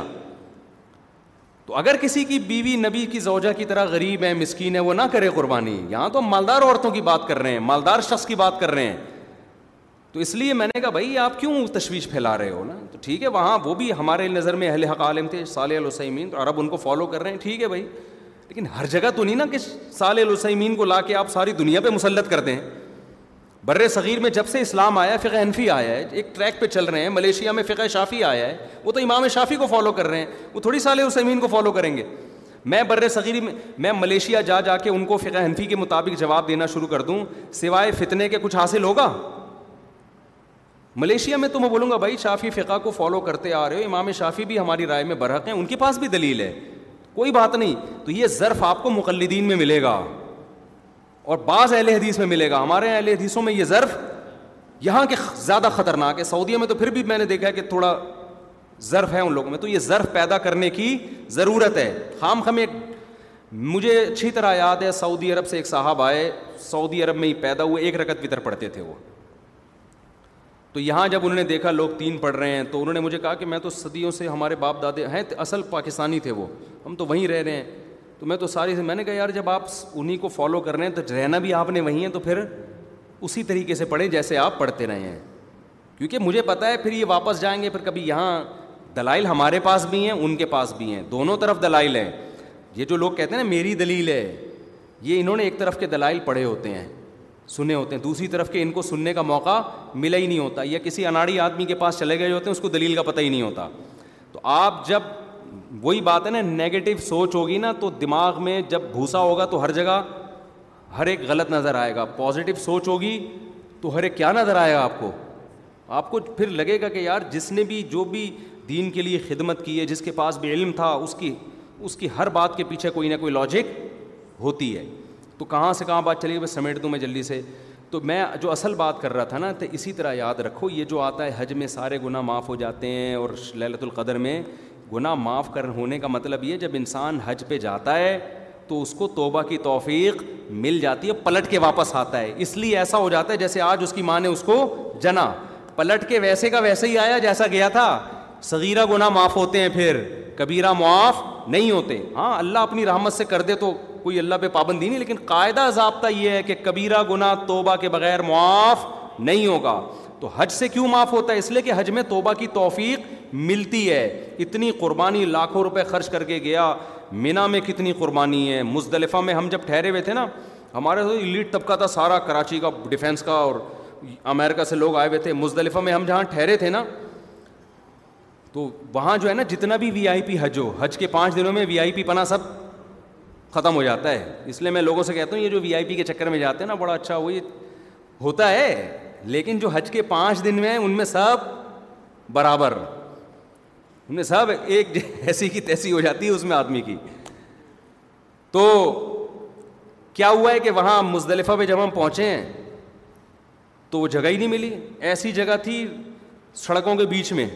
تو اگر کسی کی بیوی نبی کی زوجہ کی طرح غریب ہے مسکین ہے وہ نہ کرے قربانی یہاں تو مالدار عورتوں کی بات کر رہے ہیں مالدار شخص کی بات کر رہے ہیں تو اس لیے میں نے کہا بھائی آپ کیوں تشویش پھیلا رہے ہو نا تو ٹھیک ہے وہاں وہ بھی ہمارے نظر میں اہل حق عالم تھے صالح علسّین تو عرب ان کو فالو کر رہے ہیں ٹھیک ہے بھائی لیکن ہر جگہ تو نہیں نا کہ صالح سالِلسّمین کو لا کے آپ ساری دنیا پہ مسلط کر دیں بر صغیر میں جب سے اسلام آیا ہے فقہ حنفی آیا ہے ایک ٹریک پہ چل رہے ہیں ملیشیا میں فقہ شافی آیا ہے وہ تو امام شافی کو فالو کر رہے ہیں وہ تھوڑی سالے اس امین کو فالو کریں گے میں بر صغیر میں میں ملیشیا جا جا کے ان کو فقہ حنفی کے مطابق جواب دینا شروع کر دوں سوائے فتنے کے کچھ حاصل ہوگا ملیشیا میں تو میں بولوں گا بھائی شافی فقہ کو فالو کرتے آ رہے ہو امام شافی بھی ہماری رائے میں برحق ہیں ان کے پاس بھی دلیل ہے کوئی بات نہیں تو یہ ظرف آپ کو مقلدین میں ملے گا اور بعض اہل حدیث میں ملے گا ہمارے اہل حدیثوں میں یہ ظرف یہاں کے زیادہ خطرناک ہے سعودیہ میں تو پھر بھی میں نے دیکھا ہے کہ تھوڑا ظرف ہے ان لوگوں میں تو یہ ظرف پیدا کرنے کی ضرورت ہے خام ایک مجھے اچھی طرح یاد ہے سعودی عرب سے ایک صاحب آئے سعودی عرب میں ہی پیدا ہوئے ایک رکت بھی تر پڑھتے تھے وہ تو یہاں جب انہوں نے دیکھا لوگ تین پڑھ رہے ہیں تو انہوں نے مجھے کہا کہ میں تو صدیوں سے ہمارے باپ دادے ہیں اصل پاکستانی تھے وہ ہم تو وہیں رہ رہے ہیں تو میں تو ساری سے میں نے کہا یار جب آپ انہیں کو فالو کر رہے ہیں تو رہنا بھی آپ نے وہیں ہیں تو پھر اسی طریقے سے پڑھیں جیسے آپ پڑھتے رہے ہیں کیونکہ مجھے پتا ہے پھر یہ واپس جائیں گے پھر کبھی یہاں دلائل ہمارے پاس بھی ہیں ان کے پاس بھی ہیں دونوں طرف دلائل ہیں یہ جو لوگ کہتے ہیں نا میری دلیل ہے یہ انہوں نے ایک طرف کے دلائل پڑھے ہوتے ہیں سنے ہوتے ہیں دوسری طرف کے ان کو سننے کا موقع ملا ہی نہیں ہوتا یا کسی اناڑی آدمی کے پاس چلے گئے ہوتے ہیں اس کو دلیل کا پتہ ہی نہیں ہوتا تو آپ جب وہی بات ہے نا نگیٹو سوچ ہوگی نا تو دماغ میں جب بھوسا ہوگا تو ہر جگہ ہر ایک غلط نظر آئے گا پازیٹو سوچ ہوگی تو ہر ایک کیا نظر آئے گا آپ کو آپ کو پھر لگے گا کہ یار جس نے بھی جو بھی دین کے لیے خدمت کی ہے جس کے پاس بھی علم تھا اس کی اس کی ہر بات کے پیچھے کوئی نہ کوئی لاجک ہوتی ہے تو کہاں سے کہاں بات چلی گئی میں سمیٹ دوں میں جلدی سے تو میں جو اصل بات کر رہا تھا نا تو اسی طرح یاد رکھو یہ جو آتا ہے حج میں سارے گناہ معاف ہو جاتے ہیں اور للت القدر میں گناہ معاف کر ہونے کا مطلب یہ جب انسان حج پہ جاتا ہے تو اس کو توبہ کی توفیق مل جاتی ہے پلٹ کے واپس آتا ہے اس لیے ایسا ہو جاتا ہے جیسے آج اس کی ماں نے اس کو جنا پلٹ کے ویسے کا ویسے ہی آیا جیسا گیا تھا صغیرہ گناہ معاف ہوتے ہیں پھر کبیرہ معاف نہیں ہوتے ہاں اللہ اپنی رحمت سے کر دے تو کوئی اللہ پہ پابندی نہیں لیکن قاعدہ ضابطہ یہ ہے کہ کبیرہ گناہ توبہ کے بغیر معاف نہیں ہوگا تو حج سے کیوں معاف ہوتا ہے اس لیے کہ حج میں توبہ کی توفیق ملتی ہے اتنی قربانی لاکھوں روپے خرچ کر کے گیا مینا میں کتنی قربانی ہے مزدلفہ میں ہم جب ٹھہرے ہوئے تھے نا ہمارے تو لیڈ طبقہ تھا سارا کراچی کا ڈیفینس کا اور امریکہ سے لوگ آئے ہوئے تھے مزدلفہ میں ہم جہاں ٹھہرے تھے نا تو وہاں جو ہے نا جتنا بھی وی آئی پی حج ہو حج کے پانچ دنوں میں وی آئی پی پنا سب ختم ہو جاتا ہے اس لیے میں لوگوں سے کہتا ہوں یہ جو وی آئی پی کے چکر میں جاتے ہیں نا بڑا اچھا یہ ہوتا ہے لیکن جو حج کے پانچ دن میں ہیں ان میں سب برابر ان میں سب ایک ایسی کی تیسی ہو جاتی ہے اس میں آدمی کی تو کیا ہوا ہے کہ وہاں مزدلفہ پہ جب ہم پہنچے ہیں تو وہ جگہ ہی نہیں ملی ایسی جگہ تھی سڑکوں کے بیچ میں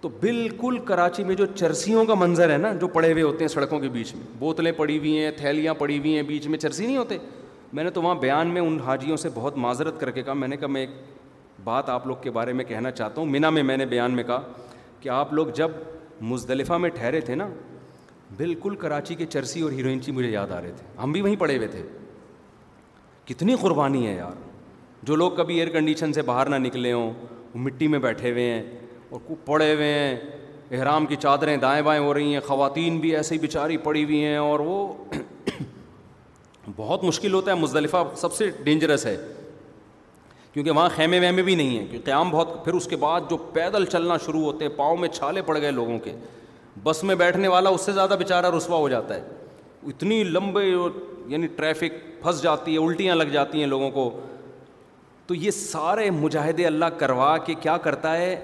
تو بالکل کراچی میں جو چرسیوں کا منظر ہے نا جو پڑے ہوئے ہوتے ہیں سڑکوں کے بیچ میں بوتلیں پڑی ہوئی ہیں تھیلیاں پڑی ہوئی ہیں بیچ میں چرسی نہیں ہوتے میں نے تو وہاں بیان میں ان حاجیوں سے بہت معذرت کر کے کہا میں نے کہا میں ایک بات آپ لوگ کے بارے میں کہنا چاہتا ہوں مینا میں میں نے بیان میں کہا کہ آپ لوگ جب مزدلفہ میں ٹھہرے تھے نا بالکل کراچی کے چرسی اور ہیروئنچی مجھے یاد آ رہے تھے ہم بھی وہیں پڑے ہوئے تھے کتنی قربانی ہے یار جو لوگ کبھی ایئر کنڈیشن سے باہر نہ نکلے ہوں وہ مٹی میں بیٹھے ہوئے ہیں اور پڑے ہوئے ہیں احرام کی چادریں دائیں بائیں ہو رہی ہیں خواتین بھی ایسی بیچاری پڑی ہوئی ہیں اور وہ بہت مشکل ہوتا ہے مزدلفہ سب سے ڈینجرس ہے کیونکہ وہاں خیمے ویمے بھی نہیں ہیں کیونکہ قیام بہت پھر اس کے بعد جو پیدل چلنا شروع ہوتے ہیں پاؤں میں چھالے پڑ گئے لوگوں کے بس میں بیٹھنے والا اس سے زیادہ بیچارہ رسوا ہو جاتا ہے اتنی لمبے یعنی ٹریفک پھنس جاتی ہے الٹیاں لگ جاتی ہیں لوگوں کو تو یہ سارے مجاہد اللہ کروا کے کیا کرتا ہے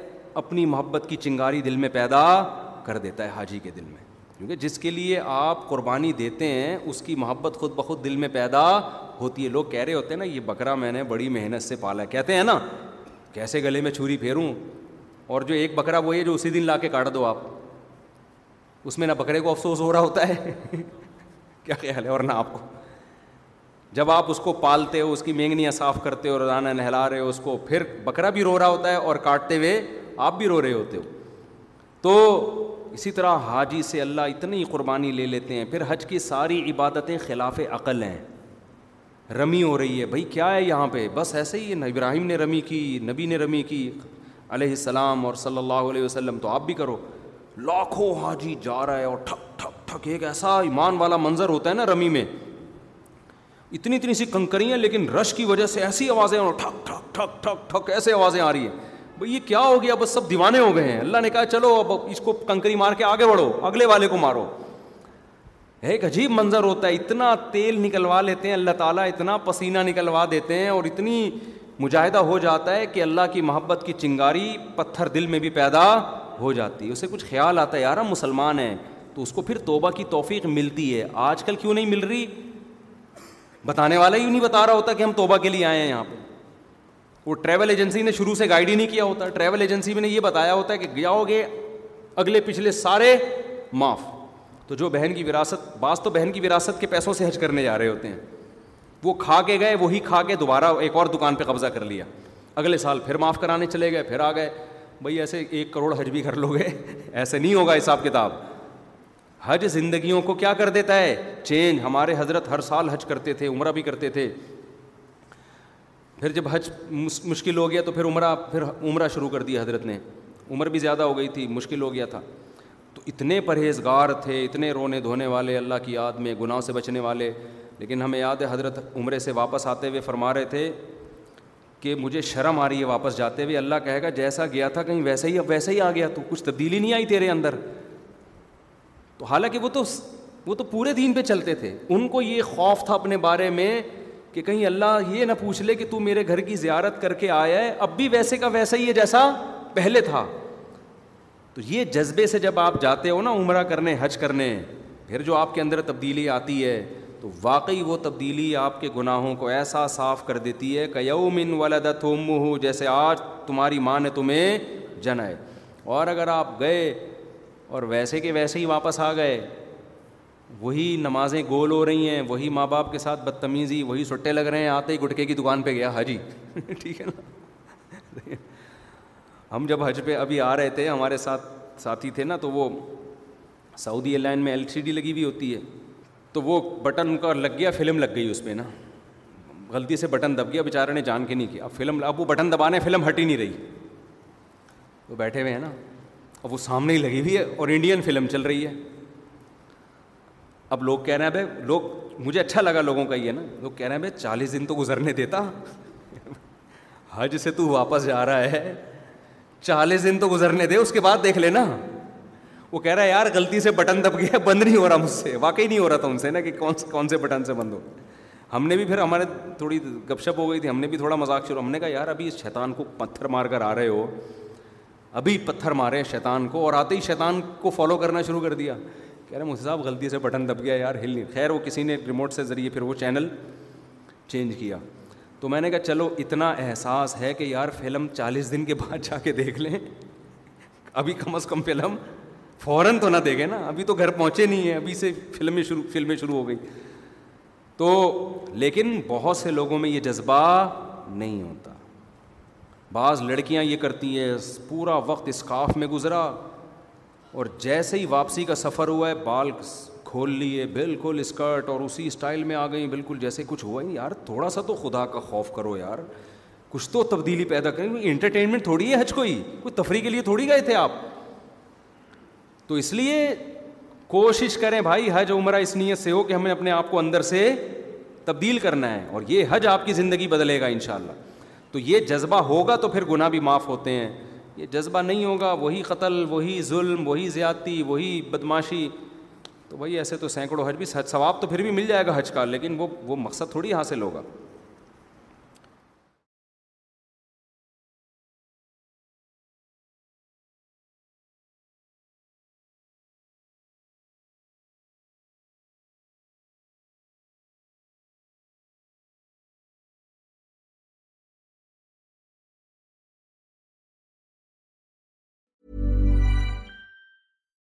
اپنی محبت کی چنگاری دل میں پیدا کر دیتا ہے حاجی کے دل میں کیونکہ جس کے لیے آپ قربانی دیتے ہیں اس کی محبت خود بخود دل میں پیدا ہوتی ہے لوگ کہہ رہے ہوتے ہیں نا یہ بکرا میں نے بڑی محنت سے پالا ہے کہتے ہیں نا کیسے گلے میں چھری پھیروں اور جو ایک بکرا وہ ہے جو اسی دن لا کے کاٹ دو آپ اس میں نہ بکرے کو افسوس ہو رہا ہوتا ہے [LAUGHS] کیا خیال ہے اور نہ آپ کو جب آپ اس کو پالتے ہو اس کی مینگنیاں صاف کرتے ہو روزانہ نہلا رہے ہو اس کو پھر بکرا بھی رو رہا ہوتا ہے اور کاٹتے ہوئے آپ بھی رو رہے ہوتے ہو تو اسی طرح حاجی سے اللہ اتنی قربانی لے لیتے ہیں پھر حج کی ساری عبادتیں خلاف عقل ہیں رمی ہو رہی ہے بھائی کیا ہے یہاں پہ بس ایسے ہی ہے ابراہیم نے رمی کی نبی نے رمی کی علیہ السلام اور صلی اللہ علیہ وسلم تو آپ بھی کرو لاکھوں حاجی جا رہا ہے اور ٹھک ٹھک ٹھک ایک ایسا ایمان والا منظر ہوتا ہے نا رمی میں اتنی اتنی سی کنکریاں لیکن رش کی وجہ سے ایسی آوازیں ٹھک ٹھک ٹھک ٹھک ٹھک ایسے آوازیں آ رہی ہیں بھائی یہ کیا ہو گیا بس سب دیوانے ہو گئے ہیں اللہ نے کہا چلو اب اس کو کنکری مار کے آگے بڑھو اگلے والے کو مارو ایک عجیب منظر ہوتا ہے اتنا تیل نکلوا لیتے ہیں اللہ تعالیٰ اتنا پسینہ نکلوا دیتے ہیں اور اتنی مجاہدہ ہو جاتا ہے کہ اللہ کی محبت کی چنگاری پتھر دل میں بھی پیدا ہو جاتی ہے اسے کچھ خیال آتا ہے یار ہم مسلمان ہیں تو اس کو پھر توبہ کی توفیق ملتی ہے آج کل کیوں نہیں مل رہی بتانے والا ہی نہیں بتا رہا ہوتا کہ ہم توبہ کے لیے آئے ہیں یہاں پہ وہ ٹریول ایجنسی نے شروع سے گائڈ ہی نہیں کیا ہوتا ٹریول ایجنسی میں نے یہ بتایا ہوتا ہے کہ جاؤ گے اگلے پچھلے سارے معاف تو جو بہن کی وراثت بعض تو بہن کی وراثت کے پیسوں سے حج کرنے جا رہے ہوتے ہیں وہ کھا کے گئے وہی کھا کے دوبارہ ایک اور دکان پہ قبضہ کر لیا اگلے سال پھر معاف کرانے چلے گئے پھر آ گئے بھائی ایسے ایک کروڑ حج بھی کر لو گے ایسے نہیں ہوگا حساب کتاب حج زندگیوں کو کیا کر دیتا ہے چینج ہمارے حضرت ہر سال حج کرتے تھے عمرہ بھی کرتے تھے پھر جب حج مشکل ہو گیا تو پھر عمرہ پھر عمرہ شروع کر دیا حضرت نے عمر بھی زیادہ ہو گئی تھی مشکل ہو گیا تھا تو اتنے پرہیزگار تھے اتنے رونے دھونے والے اللہ کی یاد میں گناہوں سے بچنے والے لیکن ہمیں یاد ہے حضرت عمرے سے واپس آتے ہوئے فرما رہے تھے کہ مجھے شرم آ رہی ہے واپس جاتے ہوئے اللہ کہے گا جیسا گیا تھا کہیں ویسا ہی اب ویسا ہی آ گیا تو کچھ تبدیلی نہیں آئی تیرے اندر تو حالانکہ وہ تو وہ تو پورے دین پہ چلتے تھے ان کو یہ خوف تھا اپنے بارے میں کہ کہیں اللہ یہ نہ پوچھ لے کہ تو میرے گھر کی زیارت کر کے آیا ہے اب بھی ویسے کا ویسا ہی ہے جیسا پہلے تھا تو یہ جذبے سے جب آپ جاتے ہو نا عمرہ کرنے حج کرنے پھر جو آپ کے اندر تبدیلی آتی ہے تو واقعی وہ تبدیلی آپ کے گناہوں کو ایسا صاف کر دیتی ہے کہ یوم ان ولادوم ہو جیسے آج تمہاری ماں نے تمہیں جنا ہے اور اگر آپ گئے اور ویسے کہ ویسے ہی واپس آ گئے وہی نمازیں گول ہو رہی ہیں وہی ماں باپ کے ساتھ بدتمیزی وہی سٹے لگ رہے ہیں آتے ہی گٹکے کی دکان پہ گیا حاجی [LAUGHS] ٹھیک ہے نا ہم جب حج پہ ابھی آ رہے تھے ہمارے ساتھ ساتھی تھے نا تو وہ سعودی ایئر لائن میں ایل سی ڈی لگی ہوئی ہوتی ہے تو وہ بٹن ان کا لگ گیا فلم لگ گئی اس میں نا غلطی سے بٹن دب گیا بیچارے نے جان کے نہیں کیا اب فلم اب وہ بٹن دبانے فلم ہٹ ہی نہیں رہی وہ بیٹھے ہوئے ہیں نا اب وہ سامنے ہی لگی ہوئی ہے اور انڈین فلم چل رہی ہے اب لوگ کہہ رہے ہیں بھائی لوگ مجھے اچھا لگا لوگوں کا یہ نا لوگ کہہ رہے ہیں بھائی چالیس دن تو گزرنے دیتا [LAUGHS] حج سے تو واپس جا رہا ہے چالیس دن تو گزرنے دے اس کے بعد دیکھ لینا وہ کہہ رہا ہے یار غلطی سے بٹن دب گیا بند نہیں ہو رہا مجھ سے واقعی نہیں ہو رہا تھا ان سے نا کہ کون سے کون سے بٹن سے بند ہو ہم نے بھی پھر ہمارے تھوڑی گپ شپ ہو گئی تھی ہم نے بھی تھوڑا مذاق شروع ہم نے کہا یار ابھی اس شیطان کو پتھر مار کر آ رہے ہو ابھی پتھر مارے شیطان کو اور آتے ہی شیطان کو فالو کرنا شروع کر دیا کہہ رہے مجھے صاحب غلطی سے بٹن دب گیا یار ہل نہیں خیر وہ کسی نے ریموٹ سے ذریعے پھر وہ چینل چینج کیا تو میں نے کہا چلو اتنا احساس ہے کہ یار فلم چالیس دن کے بعد جا کے دیکھ لیں ابھی کم از کم فلم فوراً تو نہ دیکھے نا ابھی تو گھر پہنچے نہیں ہیں ابھی سے فلمیں شروع فلمیں شروع ہو گئی تو لیکن بہت سے لوگوں میں یہ جذبہ نہیں ہوتا بعض لڑکیاں یہ کرتی ہیں پورا وقت اسکاف میں گزرا اور جیسے ہی واپسی کا سفر ہوا ہے بال کھول لیے بالکل اسکرٹ اور اسی اسٹائل میں آ گئی بالکل جیسے کچھ ہوا ہی یار تھوڑا سا تو خدا کا خوف کرو یار کچھ تو تبدیلی پیدا کریں انٹرٹینمنٹ تھوڑی ہے حج کو ہی کوئی تفریح کے لیے تھوڑی گئے تھے آپ تو اس لیے کوشش کریں بھائی حج عمرہ اس نیت سے ہو کہ ہمیں اپنے آپ کو اندر سے تبدیل کرنا ہے اور یہ حج آپ کی زندگی بدلے گا ان شاء اللہ تو یہ جذبہ ہوگا تو پھر گناہ بھی معاف ہوتے ہیں یہ جذبہ نہیں ہوگا وہی قتل وہی ظلم وہی زیادتی وہی بدماشی تو بھائی ایسے تو سینکڑوں حج بھی حج ثواب تو پھر بھی مل جائے گا حج کا لیکن وہ وہ مقصد تھوڑی حاصل ہوگا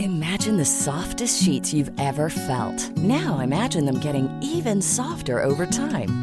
Imagine the softest sheets you've ever felt. Now imagine them getting even softer over time.